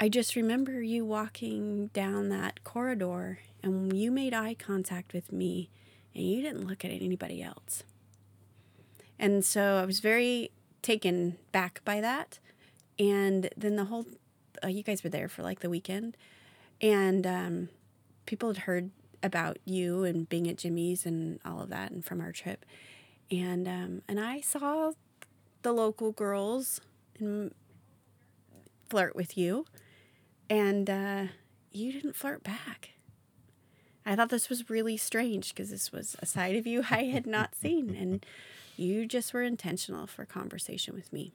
I just remember you walking down that corridor, and you made eye contact with me, and you didn't look at anybody else. And so I was very taken back by that. And then the whole, uh, you guys were there for like the weekend, and um, people had heard about you and being at Jimmy's and all of that, and from our trip. And um, and I saw the local girls and flirt with you, and uh, you didn't flirt back. I thought this was really strange because this was a side of you I had not seen, and you just were intentional for conversation with me.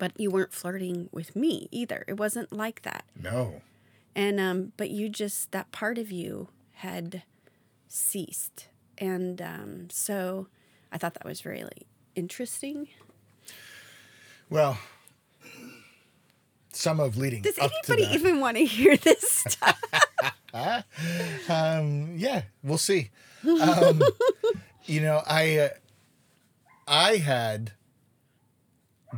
But you weren't flirting with me either. It wasn't like that. No. And um, but you just that part of you had ceased, and um, so I thought that was really interesting. Well, some of leading Does up to anybody even want to hear this (laughs) stuff? um, yeah, we'll see. (laughs) Um, you know, I uh, I had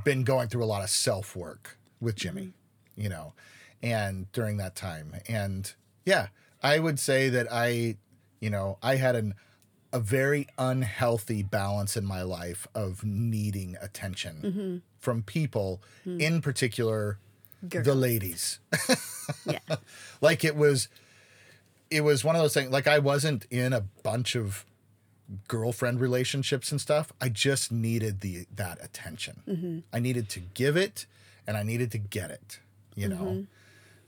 been going through a lot of self work with Jimmy, you know, and during that time, and yeah, I would say that I, you know, I had an a very unhealthy balance in my life of needing attention mm-hmm. from people, mm-hmm. in particular, the ladies. Yeah, (laughs) like it was it was one of those things like i wasn't in a bunch of girlfriend relationships and stuff, I just needed the that attention. I needed to give it and I needed to get it, you know.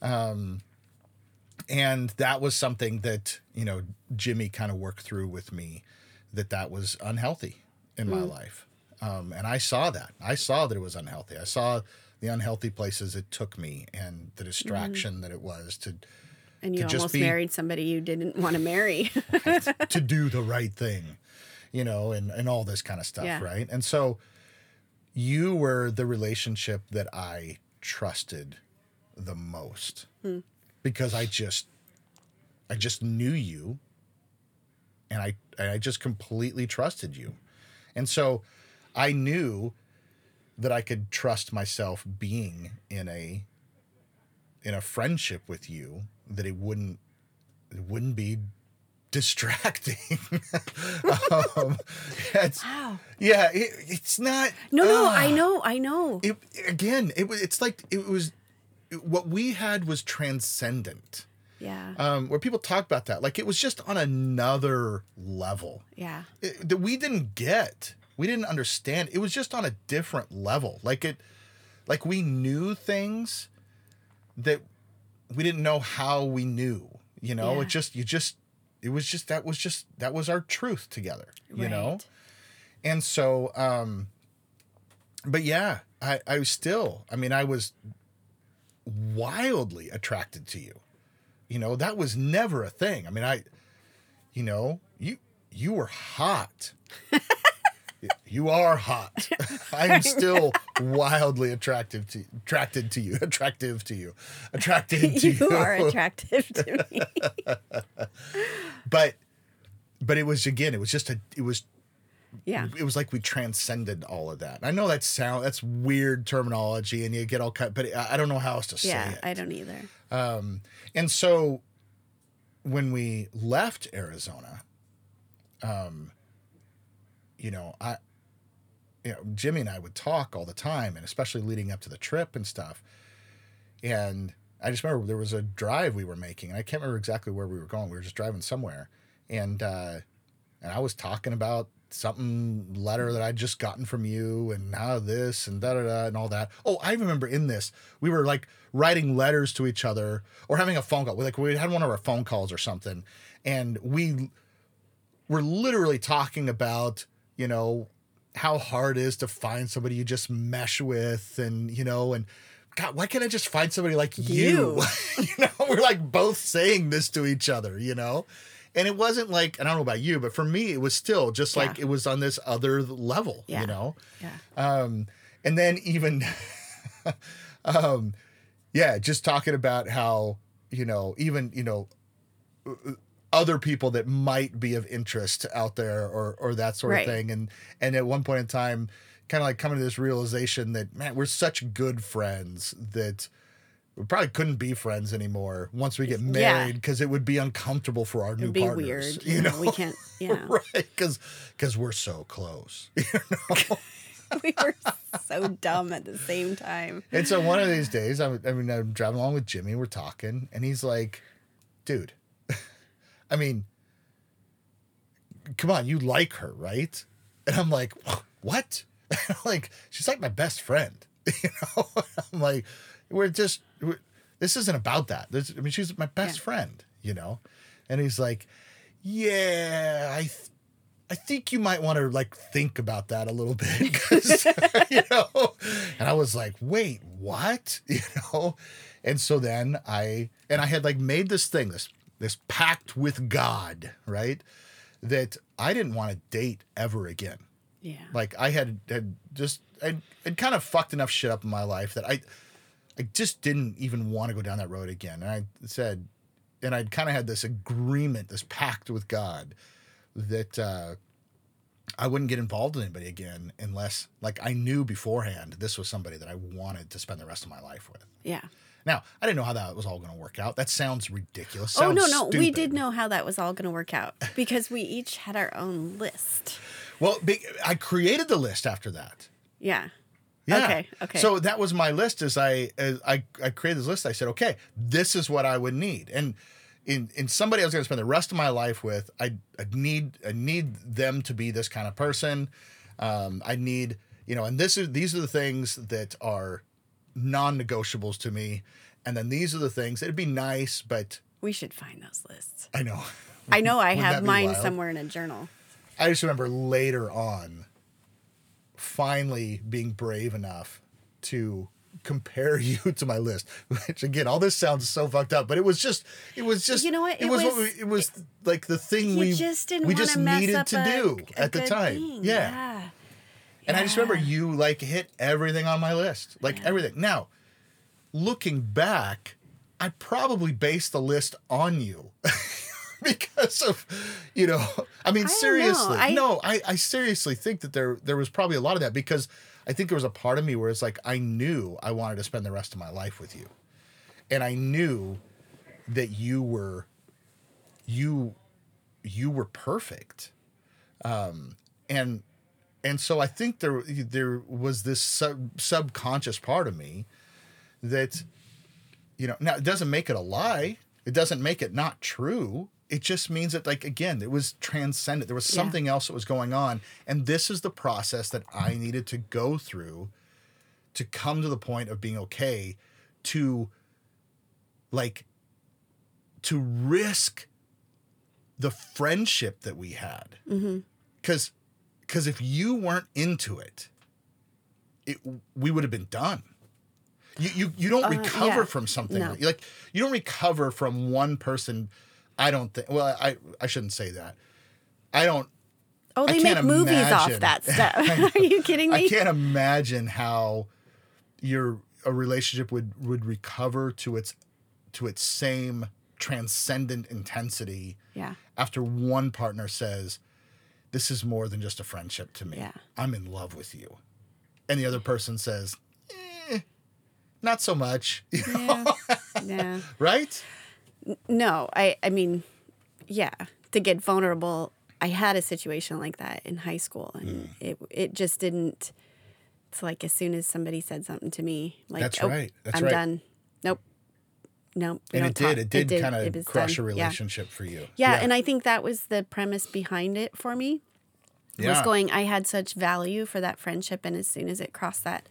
Um and that was something that, you know, Jimmy kind of worked through with me that that was unhealthy in my life. Um and I saw that. I saw that it was unhealthy. I saw the unhealthy places it took me and the distraction that it was to And you almost be- married somebody you didn't want to marry. (laughs) to do the right thing, you know, and, and all this kind of stuff, Yeah. right? And so you were the relationship that I trusted the most Hmm. because I just I just knew you and I and I just completely trusted you. And so I knew that I could trust myself being in a in a friendship with you that it wouldn't it wouldn't be distracting. (laughs) um, it's, wow. yeah, it, it's not. No, no, I ah, know, I know. It again. It was. It's like it was. What we had was transcendent. yeah. Um, where people talk about that, like it was just on another level yeah. it, that we didn't get. We didn't understand. It was just on a different level. Like it, like we knew things that we didn't know how we knew. You know, Yeah. it just you just it was just that was just that was our truth together. You know, and so um, but yeah, I I was still. I mean, I was wildly attracted to you. You know, that was never a thing. I mean, I, you know, you you were hot. (laughs) you are hot. (laughs) I'm still wildly attractive to attracted to you, (laughs) attractive to you, attracted (laughs) to you. You are attractive to me. but but it was again, it was just a it was Yeah. it was like we transcended all of that. I know that sound that's weird terminology and you get all cut, but I don't know how else to say it. Yeah, it. I don't either. Um, and so when we left Arizona, um, you know, I, you know, Jimmy and I would talk all the time, and especially leading up to the trip and stuff. And I just remember there was a drive we were making, and I can't remember exactly where we were going. We were just driving somewhere, and uh, and I was talking about something letter that I'd just gotten from you and how this and da da da and all that. Oh, I remember in this we were like writing letters to each other or having a phone call. Like we had one of our phone calls or something, and we were literally talking about you know how hard it is to find somebody you just mesh with, and you know and. God, why can't I just find somebody like you? (laughs) you know, we're like both saying this to each other, you know? And it wasn't like, and I don't know about you, but for me, it was still just like it was on this other level, Yeah. you know? Yeah. Um, and then even, (laughs) um, yeah, just talking about how, you know, even, you know, other people that might be of interest out there or, or that sort Right. of thing. And, and at one point in time, kind of like coming to this realization that, man, we're such good friends that we probably couldn't be friends anymore once we get married because it would be uncomfortable for our new It'd be partners. weird. You know, we can't. (laughs) Yeah. right? Because because we're so close. (laughs) (laughs) we were so dumb at the same time. and so one of these days, I'm, I mean, I'm driving along with Jimmy. We're talking, and he's like, "Dude, I mean, come on, you like her, right?" And I'm like, (laughs) "What?" (laughs) Like, she's like my best friend. (laughs) You know, I'm like, we're just we're, this isn't about that. This, I mean, she's my best Yeah. friend. You know, and he's like, "Yeah, I." Th- I think you might want to like think about that a little bit, 'cause, you know. And I was like, "Wait, what?" You know. And so then I and I had like made this thing, this this pact with God, right? That I didn't want to date ever again. Yeah. Like I had had just I'd, I'd kind of fucked enough shit up in my life that I I just didn't even want to go down that road again. And I said, and I'd kind of had this agreement, this pact with God that uh, I wouldn't get involved with anybody again unless like I knew beforehand this was somebody that I wanted to spend the rest of my life with. Yeah. Now, I didn't know how that was all going to work out. That sounds ridiculous. Oh no, Sounds no, we did know how that was all going to work out (laughs) because we each had our own list. Well, I created the list after that. Yeah. Yeah. Okay, okay. So that was my list. As I as I I created this list, I said, okay, this is what I would need, and in in somebody I was going to spend the rest of my life with, I I need I need them to be this kind of person. Um, I need you know, and this is these are the things that are non-negotiables to me, and then these are the things. It'd be nice, but We should find those lists. I know. I know I (laughs) have mine wild? somewhere in a journal. I just remember later on, finally being brave enough to compare (laughs) you to my list. Which again, all this sounds so fucked up, but it was just, it was just, You know what? It, It was, what we, it was like the thing we just didn't we just needed to a- do a at the time. Yeah. yeah. And I just remember you like hit everything on my list, like everything. Now, looking back, I probably based the list on you. (laughs) because of you know i mean I seriously. I- no I, I seriously think that there there was probably a lot of that because i think there was a part of me where it's like i knew i wanted to spend the rest of my life with you. And i knew that you were you you were perfect. Um and and so i think there there was this sub, subconscious part of me that you know now it doesn't make it a lie. It doesn't make it not true. It just means that like again it was transcendent. There was Yeah. something else that was going on. And this is the process that i needed to go through to come to the point of being okay to like to risk the friendship that we had. Mm-hmm. Because because if you weren't into it it we would have been done you you, you don't Uh, recover yeah. from something No. like, you don't recover from one person i don't think well i i shouldn't say that i don't Oh, they make movies off that (laughs) stuff. (laughs) Are you kidding me? I can't imagine how your a relationship would would recover to its to its same transcendent intensity Yeah. after one partner says, "This is more than just a friendship to me. Yeah. I'm in love with you," and the other person says, eh, "Not so much," (laughs) you Yeah. yeah. (laughs) right? No, I I mean, yeah, to get vulnerable. I had a situation like that in high school and Mm. it it just didn't it's like as soon as somebody said something to me like That's "Oh, right, that's I'm right. done. Nope. Nope. we And it did. talk." It did, kind of crush done. a Yeah. relationship for you. Yeah. and I think that was the premise behind it for me. Yeah. Was going I had such value for that friendship and as soon as it crossed that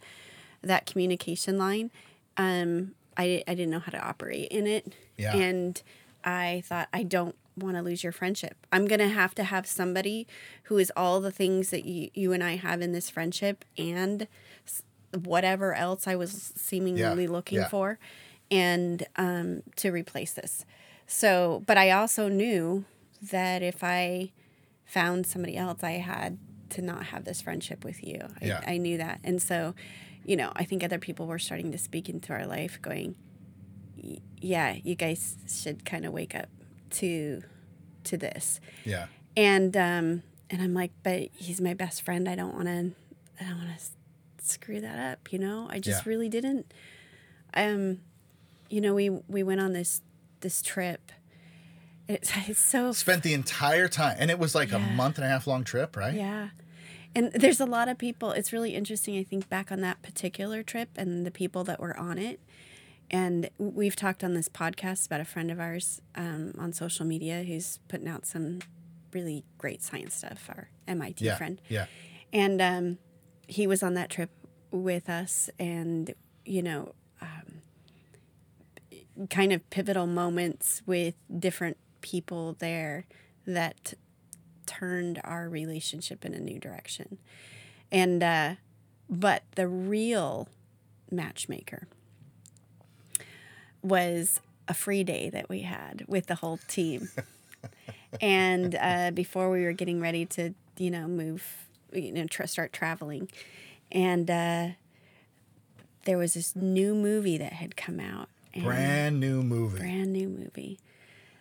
that communication line, um I I didn't know how to operate in it. Yeah. And I thought I don't want to lose your friendship. I'm going to have to have somebody who is all the things that you, you and I have in this friendship and whatever else I was seemingly looking yeah. for and um, to replace this. So, but I also knew that if I found somebody else, I had to not have this friendship with you. I, Yeah. I knew that. And so, you know, I think other people were starting to speak into our life going, yeah, you guys should kind of wake up to to this. Yeah. And um and I'm like, but he's my best friend. I don't want to I don't want to screw that up, you know? I just Yeah. really didn't um you know, we we went on this this trip. It's, (laughs) it's so Spent the entire time, and it was like a month and a half long trip, right? yeah. And there's a lot of people. It's really interesting. I think back on that particular trip and the people that were on it. And we've talked on this podcast about a friend of ours um, on social media who's putting out some really great science stuff, our MIT Yeah. friend. Yeah. And um, he was on that trip with us, and you know, kind of pivotal moments with different people there that turned our relationship in a new direction. And uh, but the real matchmaker was a free day that we had with the whole team. (laughs) and uh, before we were getting ready to, you know, move, you know, tra- start traveling, and uh, there was this new movie that had come out. And Brand new movie. brand new movie.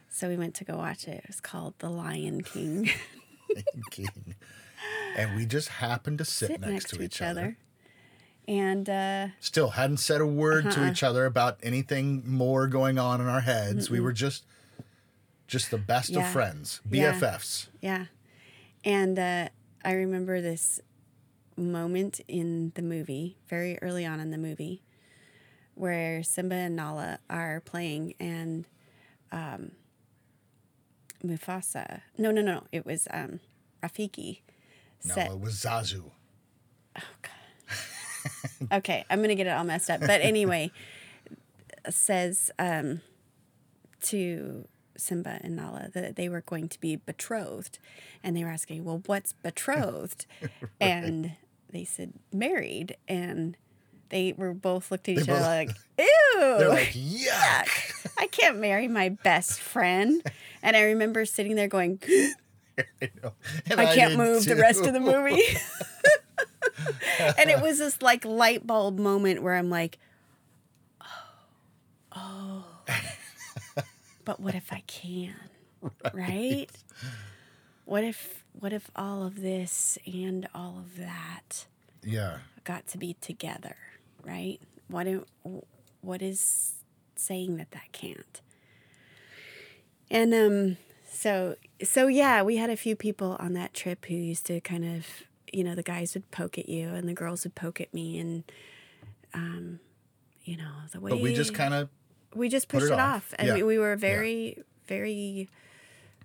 So we went to go watch it. It was called The Lion King. (laughs) King. And we just happened to sit, Sit next, to each other. And uh, Still hadn't said a word Uh-huh. to each other about anything more going on in our heads. We were just just the best of Yeah. friends, Yeah. BFFs. Yeah. And uh, I remember this moment in the movie, very early on in the movie, where Simba and Nala are playing, and um, Mufasa. No, no, no. It was um, Rafiki. No, Said, it was Zazu. Oh God. (laughs) okay, I'm gonna get it all messed up. But anyway, says um, to Simba and Nala that they were going to be betrothed, and they were asking, "Well, what's betrothed?" (laughs) And they said married, and they were both looked at each other like, (laughs) "Ew!" They're like, (laughs) yuck. I can't marry my best friend. And I remember sitting there going, (gasps) (laughs) I. I can't move the rest of the movie. and it was this like light bulb moment where I'm like, oh, oh. but what if I can? Right? What if what if all of this and all of that Yeah. got to be together, right? What am- what is saying that that can't? And um so so yeah, we had a few people on that trip who used to kind of, you know, the guys would poke at you and the girls would poke at me and um you know, the way But we just kind of, we just pushed it it, off. off, and Yeah. we, we were very very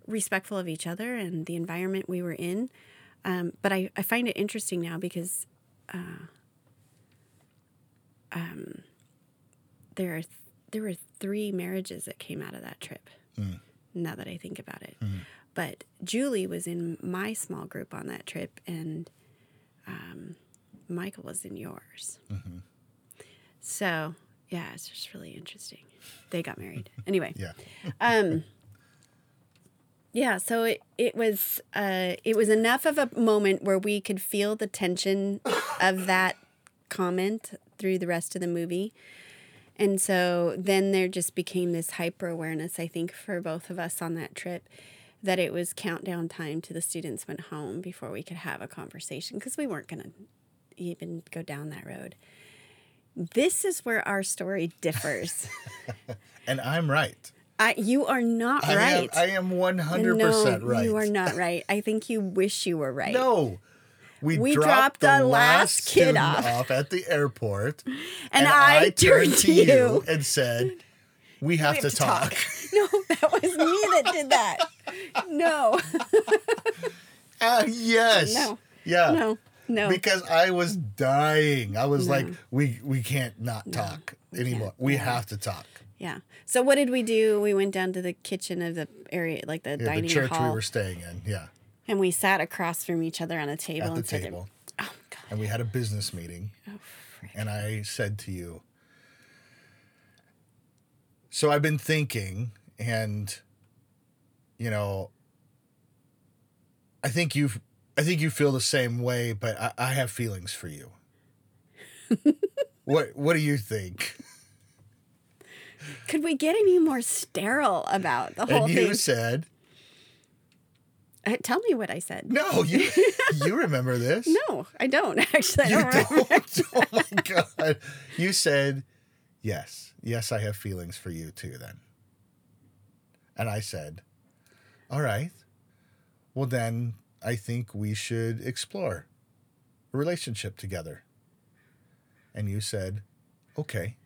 respectful of each other and the environment we were in um, but I, I find it interesting now because uh, um, there are th- there were three marriages that came out of that trip now that I think about it but Julie was in my small group on that trip and um, Michael was in yours so yeah, it's just really interesting. They got married. (laughs) Anyway, yeah. um, yeah. So it it was uh, it was enough of a moment where we could feel the tension of that comment through the rest of the movie, and so then there just became this hyper awareness. I think for both of us on that trip. That it was countdown time to the students went home before we could have a conversation because we weren't going to even go down that road. This is where our story differs. (laughs) And I'm right. I, you are not I right. am, I am 100% no, right. you are not right. I think you wish you were right. No. We, We dropped, dropped the the last kid student off. at the airport. (laughs) and, I, turned to you. and said, We have, We to, talk. (laughs) No, that was me that did that. (laughs) No, Ah, yes. No. Yeah. no, no. Because I was dying. I was like, we we can't not talk anymore. We have to talk. yeah. So what did we do? We went down to the kitchen of the area, like the Yeah, the dining church hall, we were staying in. Yeah. And we sat across from each other on a table At the and said, table. "Oh God, And we had a business meeting. oh frick." and I said to you, so I've been thinking, and you know, I think you've, I think you feel the same way, but I, I have feelings for you. (laughs) what What do you think? Could we get any more sterile about the whole And you thing? said, Uh, Uh, tell me what I said. "No, you, (laughs) you remember this? No, I don't (laughs) actually. I you don't don't. (laughs) oh my god! You said, yes, yes, I have feelings for you too. Then, and I said, all right. Well, then I think we should explore a relationship together. And you said, okay.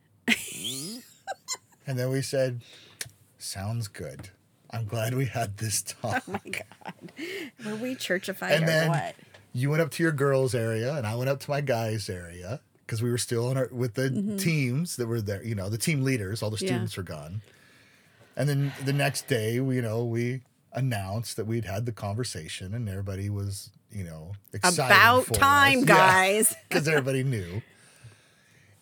and then we said, sounds good. I'm glad we had this (laughs) talk. Oh my God. Were we churchified and or then what? you went up to your girls area and I went up to my guys area because we were still in our, with the teams that were there, you know, the team leaders, all the Mm-hmm. Yeah. students were gone. And then the next day, we, you know, we announced that we'd had the conversation and everybody was, you know, excited About time, (laughs) guys. (laughs) Because everybody knew.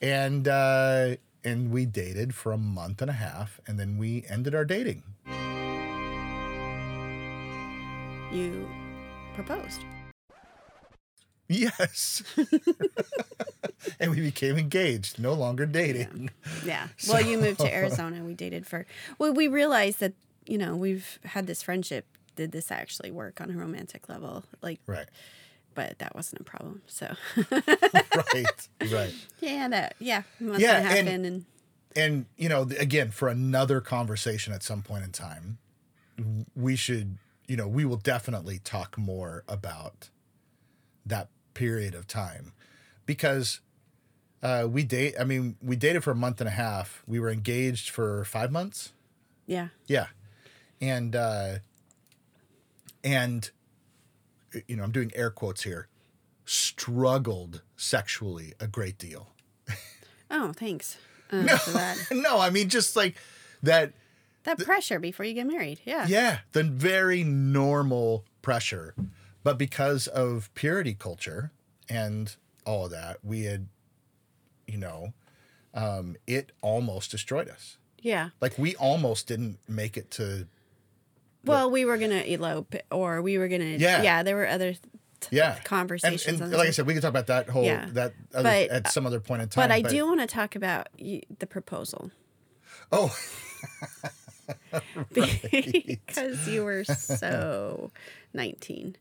And, uh, and we dated for a month and a half and then we ended our dating. You proposed. Yes. (laughs) and we became engaged, no longer dating. Yeah. (laughs) Well, you moved to Arizona. We dated for. Well, we realized that you know we've had this friendship. Did this actually work on a romantic level? Like, Right. but that wasn't a problem. So (laughs) Right. Right. yeah, that yeah, Yeah, and and- and And, you know, again, for another conversation at some point in time, we should, you know, we will definitely talk more about that period of time because uh, we date, I mean, we dated for a month and a half. We were engaged for five months. yeah, Yeah. And uh and you know, I'm doing air quotes here, struggled sexually a great deal. Oh, thanks uh, (laughs) for that. no, I mean just like that That pressure before you get married. Yeah. yeah, the very normal pressure. But because of purity culture and all of that, we had you know, um, it almost destroyed us. Yeah. Like we almost didn't make it to Well, we were gonna elope, or we were gonna. Yeah. Yeah. There were other. Yeah Conversations And, and like I said, we can talk about that whole Yeah. that other, But- at some other point in time. But I do want to talk about the proposal Oh, (laughs) (laughs) because you were so (laughs) nineteen,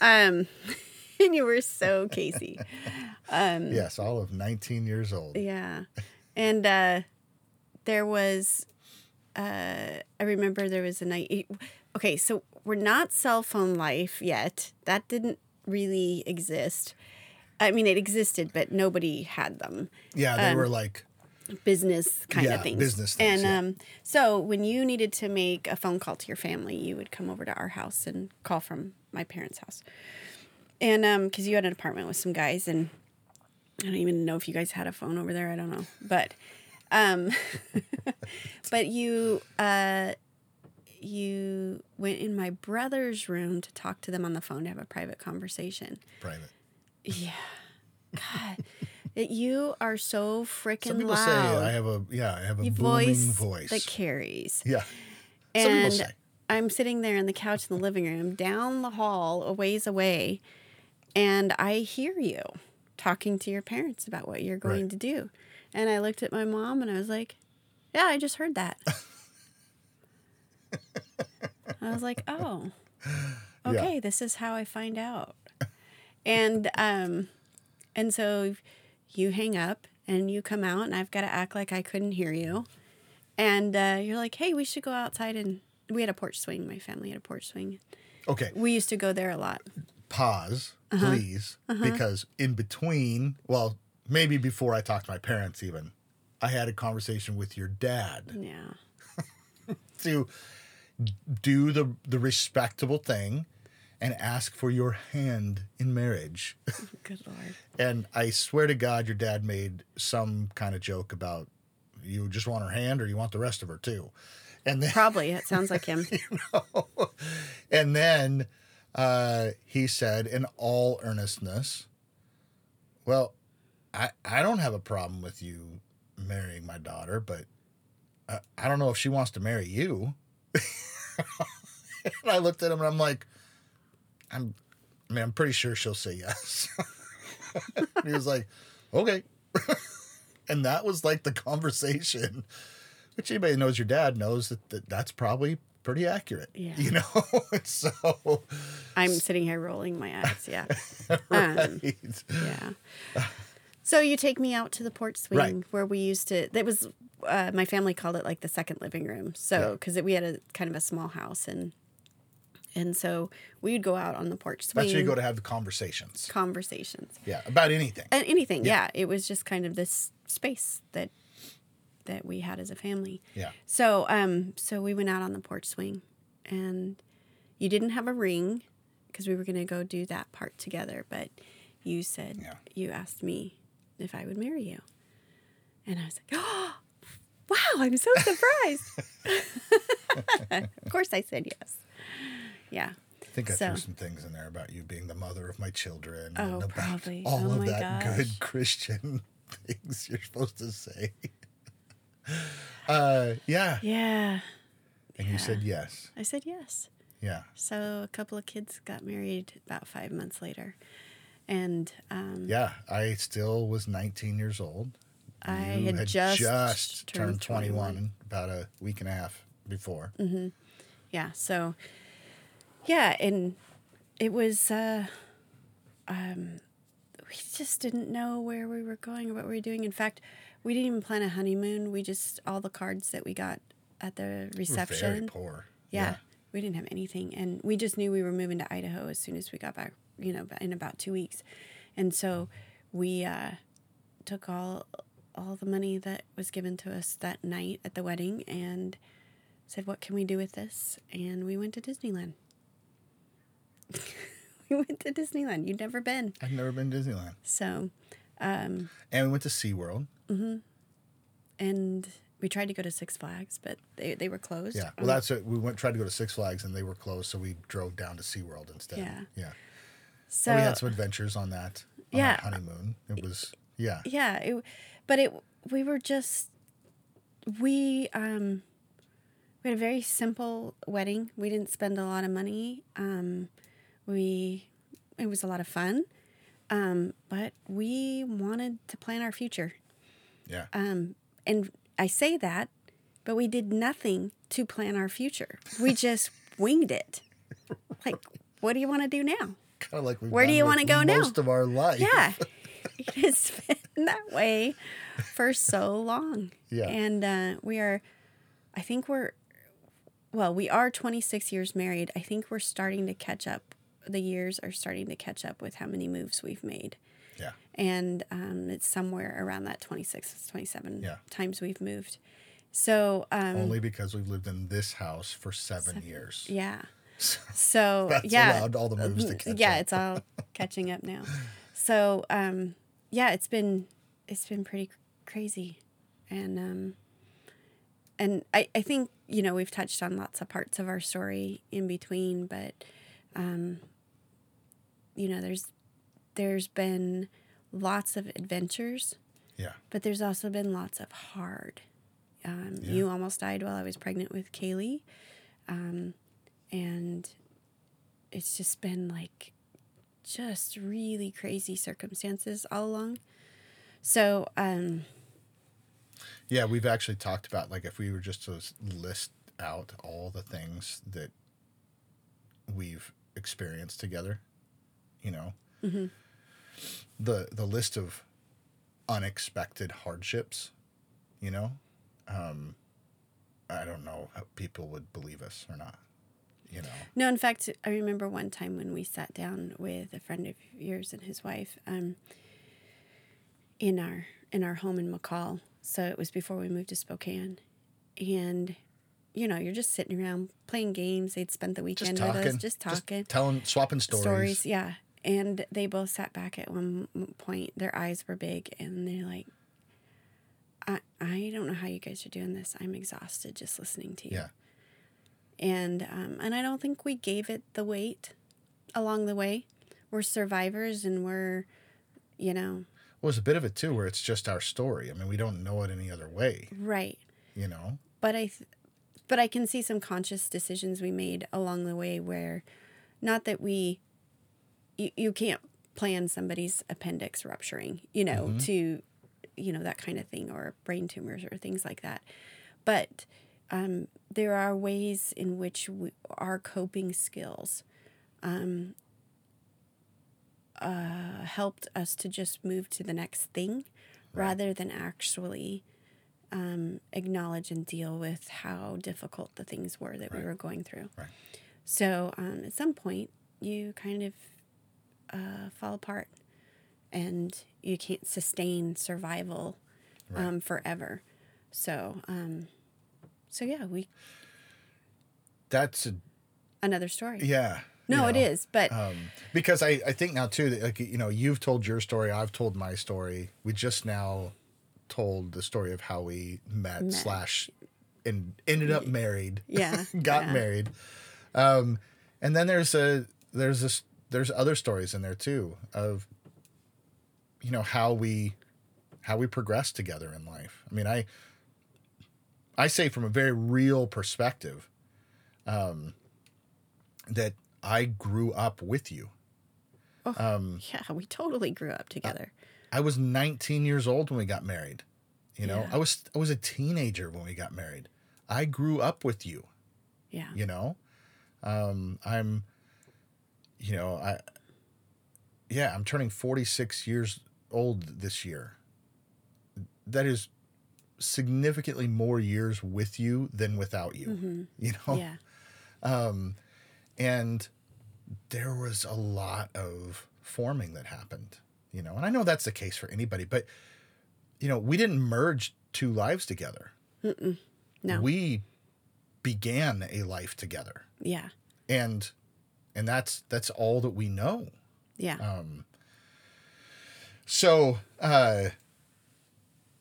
um, (laughs) and you were so Casey. Um, yes, all of 19 years old. Yeah. And uh, there was, uh, I remember there was a night. Okay, so we're not cell phone life yet. That didn't really exist. I mean, it existed, but nobody had them. Yeah, they were like Business kind Yeah, of things. business things, And yeah. um, so when you needed to make a phone call to your family, you would come over to our house and call from my parents' house. And um, because you had an apartment with some guys, and I don't even know if you guys had a phone over there. I don't know, but um, (laughs) but you uh, you went in my brother's room to talk to them on the phone to have a private conversation. private. Yeah, God, that you are so freaking Some people loud. say I have a yeah, I have a booming voice, voice. that carries. yeah. Some people And say. I'm sitting there on the couch in the living room, down the hall, a ways away, and I hear you talking to your parents about what you're going Right. to do. And I looked at my mom and I was like, Yeah, I just heard that. (laughs) I was like, Oh, okay, this is how I find out. And um and so you hang up and you come out and I've got to act like I couldn't hear you. And uh, you're like, hey, we should go outside and we had a porch swing. My family had a porch swing. Okay, We used to go there a lot. pause, Uh-huh. please, because in between, well, maybe before I talked to my parents even, I had a conversation with your dad Yeah. (laughs) to do the the respectable thing and ask for your hand in marriage. (laughs) Good Lord. And I swear to God, your dad made some kind of joke about you just want her hand or you want the rest of her too. And then, Probably. It (laughs) sounds like him. you know? and then uh, he said, in all earnestness, Well, I, I don't have a problem with you marrying my daughter, but I, I don't know if she wants to marry you. (laughs) and I looked at him and I'm like, I'm, I mean, I'm pretty sure she'll say yes. (laughs) he was like, okay. (laughs) and that was like the conversation, which anybody who knows your dad knows that, that that's probably pretty accurate. Yeah. You know? (laughs) so, I'm sitting here rolling my eyes. Yeah. right. Um, Yeah. So you take me out to the porch swing Right. where we used to. That was uh, my family called it like the second living room. So Yeah. because we had a kind of a small house and and so we would go out on the porch swing. That's where you go to have the conversations. conversations Yeah, about anything. and anything. Yeah. Yeah. it was just kind of this space that that we had as a family. Yeah. So um so we went out on the porch swing and you didn't have a ring because we were going to go do that part together, but you said Yeah. you asked me if I would marry you. And I was like, "Oh, (gasps) wow, I'm so surprised." (laughs) (laughs) of course I said yes. Yeah. I think I So- threw some things in there about you being the mother of my children Oh, and about probably. all Oh of that gosh. good Christian (laughs) things you're supposed to say. (laughs) Uh, yeah. Yeah. And you said yes. I said yes. Yeah. So a couple of kids got married about 5 months later. And um Yeah. I still was 19 years old. I You had, just, turned 21 about a week and a half before. Yeah. So, yeah, and it was. Uh, um, we just didn't know where we were going or what we were doing. In fact, we didn't even plan a honeymoon. We just all the cards that we got at the We were reception. very poor. Yeah, we didn't have anything, and we just knew we were moving to Idaho as soon as we got back. You know, in about two weeks, and so we uh, took all all the money that was given to us that night at the wedding and said, "What can we do with this?" And we went to Disneyland. (laughs) we went to Disneyland. You'd never been. I've never been to Disneyland. So, And we went to SeaWorld. and we tried to go to Six Flags, but they, they were closed. Yeah. Well, that's it. We went tried to go to Six Flags and they were closed, so we drove down to SeaWorld instead. Yeah. Yeah. so And we had some adventures on that. On Yeah. Honeymoon. It was yeah. yeah, it, but it we were just we um we had a very simple wedding. We didn't spend a lot of money. Um, we it was a lot of fun, um, but we wanted to plan our future. Yeah. Um, and I say that, but we did nothing to plan our future. We (laughs) just winged it. Like, what do you want to do now? kind of like Where do you wanna go now? most of our life. Yeah. (laughs) it has been that way for so long. Yeah. And uh, we are, I think we're, well, we are 26 years married. I think we're starting to catch up. The years are starting to catch up with how many moves we've made. Yeah. And um, it's somewhere around that 26, 27 Yeah. times we've moved. So, um, Only because we've lived in this house for seven, years. yeah. (laughs) So That's yeah, allowed all the moves to catch yeah, up. it's all (laughs) catching up now. So um, yeah, it's been it's been pretty crazy, and um, and I I think you know we've touched on lots of parts of our story in between, but um, you know there's there's been lots of adventures, Yeah. but there's also been lots of hard. Um, You almost died while I was pregnant with Kaylee. Um, and it's just been like just really crazy circumstances all along. So, um, Yeah, we've actually talked about like if we were just to list out all the things that we've experienced together, you know, Mm-hmm. the the list of unexpected hardships, you know, um, I don't know how people would believe us or not, you know. no, in fact, I remember one time when we sat down with a friend of yours and his wife, um, in our in our home in McCall. So it was before we moved to Spokane, and you know, you're just sitting around playing games. They'd spent the Just weekend talking, with us, just talking. telling, swapping stories. stories. Yeah. And they both sat back at one point. Their eyes were big, and they're like, "I I don't know how you guys are doing this. I'm exhausted just listening to you." Yeah, And um, and I don't think we gave it the weight along the way. We're survivors, and we're, you know, well, there's a bit of it too, where it's just our story. I mean, we don't know it any other way, right. you know. but I, th- but I can see some conscious decisions we made along the way where, not that we, you, you can't plan somebody's appendix rupturing, you know, to, you know, that kind of thing, or brain tumors or things like that, but um, there are ways in which we, our coping skills. Um, uh, helped us to just move to the next thing rather than actually um, acknowledge and deal with how difficult the things were that we were going through. Right. So um, at some point, you kind of uh, fall apart and you can't sustain survival Right. um, forever. So, um, so yeah, we That's a, another story. yeah. no, you know. is, but um, because I, I think now too that like you know you've told your story i've told my story we just now told the story of how we met, Met. slash and ended up married Yeah, (laughs) got yeah. married um, and then there's a there's this there's other stories in there too of you know how we how we progress together in life i mean i i say from a very real perspective um, that i grew up with you Um yeah, we totally grew up together. I was 19 years old when we got married. You know, Yeah. I was I was a teenager when we got married. I grew up with you, yeah. you know. Um I'm you know, I yeah, I'm turning 46 years old this year. That is significantly more years with you than without you. (laughs) You know? Yeah. Um, and there was a lot of forming that happened you know and i know that's the case for anybody but you know we didn't merge two lives together No. we began a life together Yeah. and and that's that's all that we know. Yeah. Um, so uh,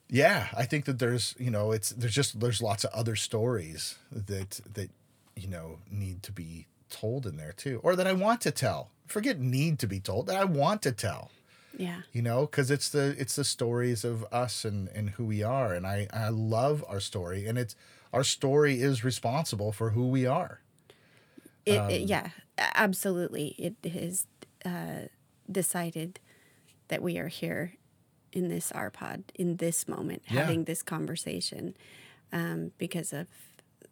yeah, I think that there's you know it's there's just there's lots of other stories that that you know need to be told in there too, or that I want to tell. Forget need to be told that I want to tell yeah. you know because it's the it's the stories of us and and who we are and i i love our story and it's our story is responsible for who we are It, Um, it- yeah, absolutely. It has uh, decided that we are here in this RPod in this moment, Yeah. having this conversation um, because of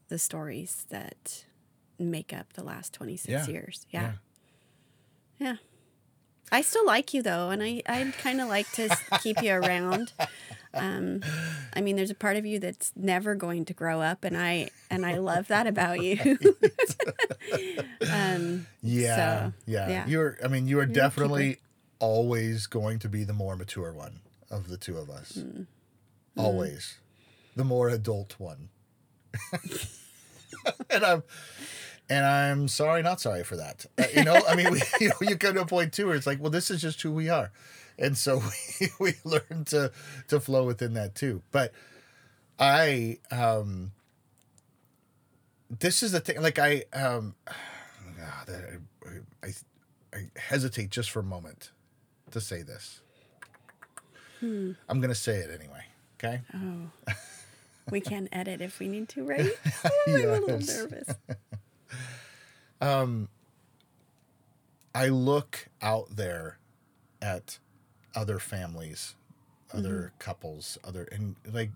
the stories that make up the last 26 Yeah. years. Yeah. yeah. I still like you though, and I, I'd kind of like to keep you around. Um, I mean, there's a part of you that's never going to grow up, and I and I love that about you. (laughs) (laughs) um, yeah So, yeah. yeah. you're i mean you are a definitely always going to be the more mature one of the two of us always the more adult one (laughs) and i'm and i'm sorry not sorry for that. Uh, you know i mean we, (laughs) you, know, you come to a point too where it's like well this is just who we are. And so (laughs) we, we learn to to flow within that too. But i um this is the thing like i um (sighs) God, I, I, I hesitate just for a moment to say this. I'm gonna say it anyway okay? Oh, (laughs) we can edit if we need to, right? Oh, I'm a little Yes. Nervous. I look out there at other families, other couples, other and like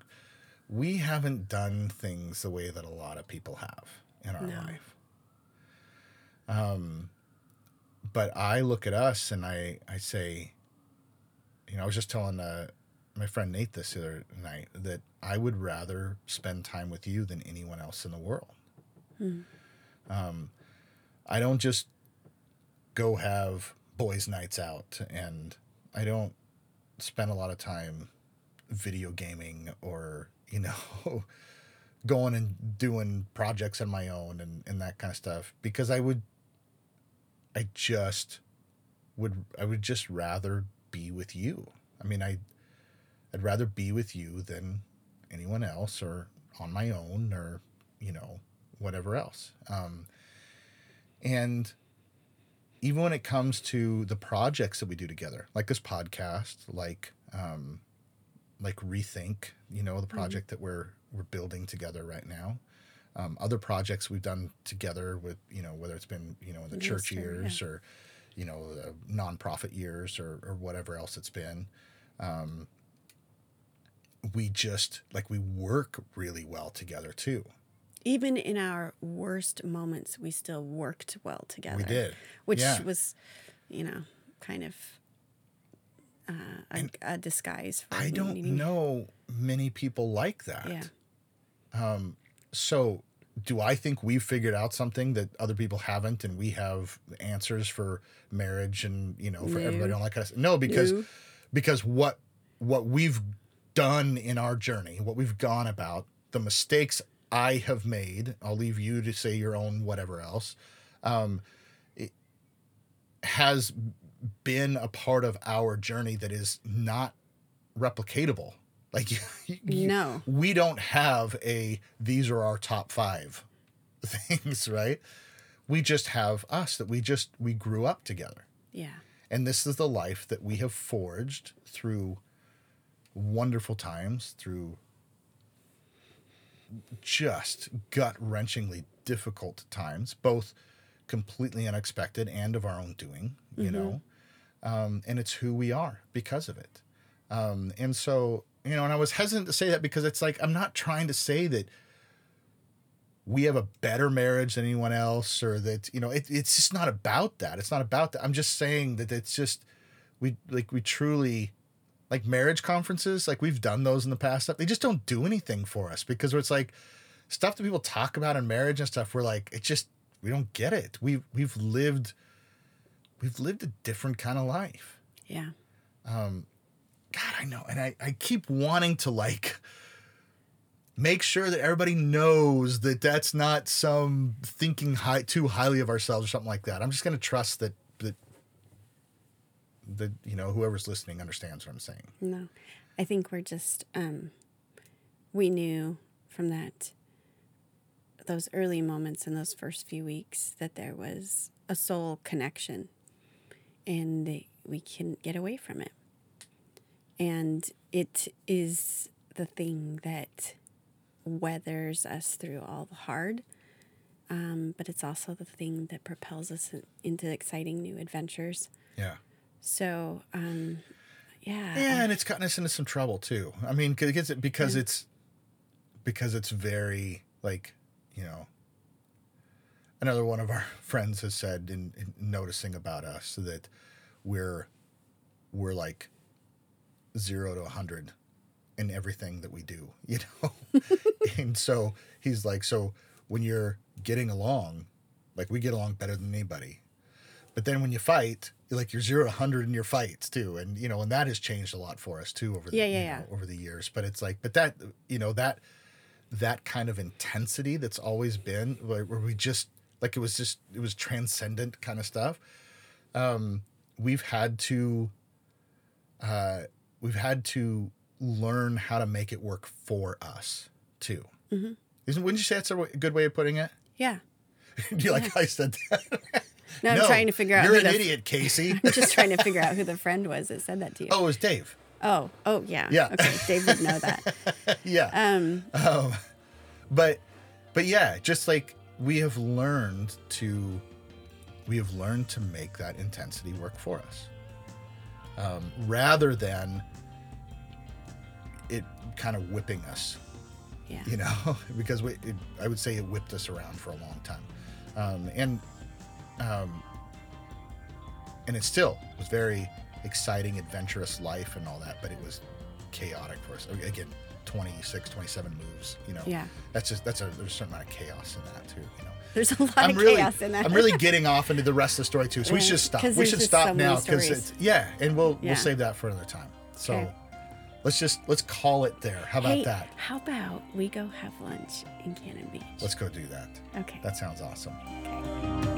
we haven't done things the way that a lot of people have in our No. life. Um but I look at us and I I say you know, I was just telling uh, my friend Nate this the other night that I would rather spend time with you than anyone else in the world. Um, I don't just go have boys' nights out, and I don't spend a lot of time video gaming or you know (laughs) going and doing projects on my own and, and that kind of stuff because I would I just would I would just rather be with you. I mean I I'd rather be with you than anyone else or on my own or you know whatever else. Um, and even when it comes to the projects that we do together, like this podcast, like um, like rethink, you know, the project that we're we're building together right now. Um, other projects we've done together with, you know, whether it's been, you know, in the church Ministry, years or, you know, the nonprofit years or, or whatever else it's been. Um, we just like we work really well together too. Even in our worst moments, we still worked well together. We did. which Yeah. was, you know, kind of uh, a, a disguise. For I don't needing- know many people like that. Yeah. Um, So, do I think we've figured out something that other people haven't, and we have answers for marriage and you know for No. everybody on that kind of stuff? No, because No. because what what we've done in our journey, what we've gone about, the mistakes I have made. I'll leave you to say your own whatever else. Um, it has been a part of our journey that is not replicatable. Like (laughs) you, you- No. we don't have a these are our top five (laughs) things, right? We just have us that we just we grew up together. Yeah. And this is the life that we have forged through wonderful times, through just gut wrenchingly difficult times, both completely unexpected and of our own doing, you know. Um, and it's who we are because of it. Um, and so, you know, and I was hesitant to say that because it's like, I'm not trying to say that we have a better marriage than anyone else or that, you know, it, it's just not about that. It's not about that. I'm just saying that it's just, we like, we truly, like marriage conferences, like we've done those in the past. stuff. They just don't do anything for us because it's like stuff that people talk about in marriage and stuff. We're like, it just, we don't get it. We, we've lived, we've lived a different kind of life. Yeah. Um, God, I know. And I, I keep wanting to like make sure that everybody knows that that's not some thinking high too highly of ourselves or something like that. I'm just going to trust that that you know whoever's listening understands what I'm saying. No, I think we're just, um, we knew from that, those early moments in those first few weeks that there was a soul connection and we couldn't get away from it. And it is the thing that weathers us through all the hard. Um, but it's also the thing that propels us into exciting new adventures. Yeah. So, um, yeah. Yeah, and it's gotten us into some trouble too. I mean, because it because it's because it's very like you know. Another one of our (laughs) friends has said in, in noticing about us that we're we're like zero to a hundred in everything that we do, (laughs) you know. and so he's like, so when you're getting along, like we get along better than anybody, but then when you fight, like you're zero to hundred in your fights too, and you know, and that has changed a lot for us too over the Yeah, yeah, know, over the years. But it's like, but that you know that that kind of intensity that's always been like, where we just like it was just it was transcendent kind of stuff. Um, we've had to uh, we've had to learn how to make it work for us too. Mm-hmm. Isn't wouldn't you say that's a good way of putting it? Yeah. (laughs) Do you like I said that? (laughs) No, I'm trying to figure out You're who an the- idiot, Casey. (laughs) I'm just trying to figure out who the friend was that said that to you. oh, it was Dave. Oh, oh, yeah. Yeah. Okay, Dave would know that. (laughs) Yeah. Um, Um, but but yeah, just like we have learned to we have learned to make that intensity work for us. Um, rather than it kind of whipping us, yeah. you know, (laughs) because we, it, I would say it whipped us around for a long time. Um, and um, and it still was very exciting, adventurous life and all that, but it was chaotic for us. Again, 26, 27 moves, you know. Yeah. That's just that's a there's a certain amount of chaos in that too, you know. There's a lot I'm of really, chaos in that. I'm really (laughs) getting off into the rest of the story too, so we should stop. We should stop so now because it's yeah, and we'll Yeah. we'll save that for another time. So Okay. let's just let's call it there. How about hey, that? how about we go have lunch in Cannon Beach? Let's go do that. okay. That sounds awesome. okay.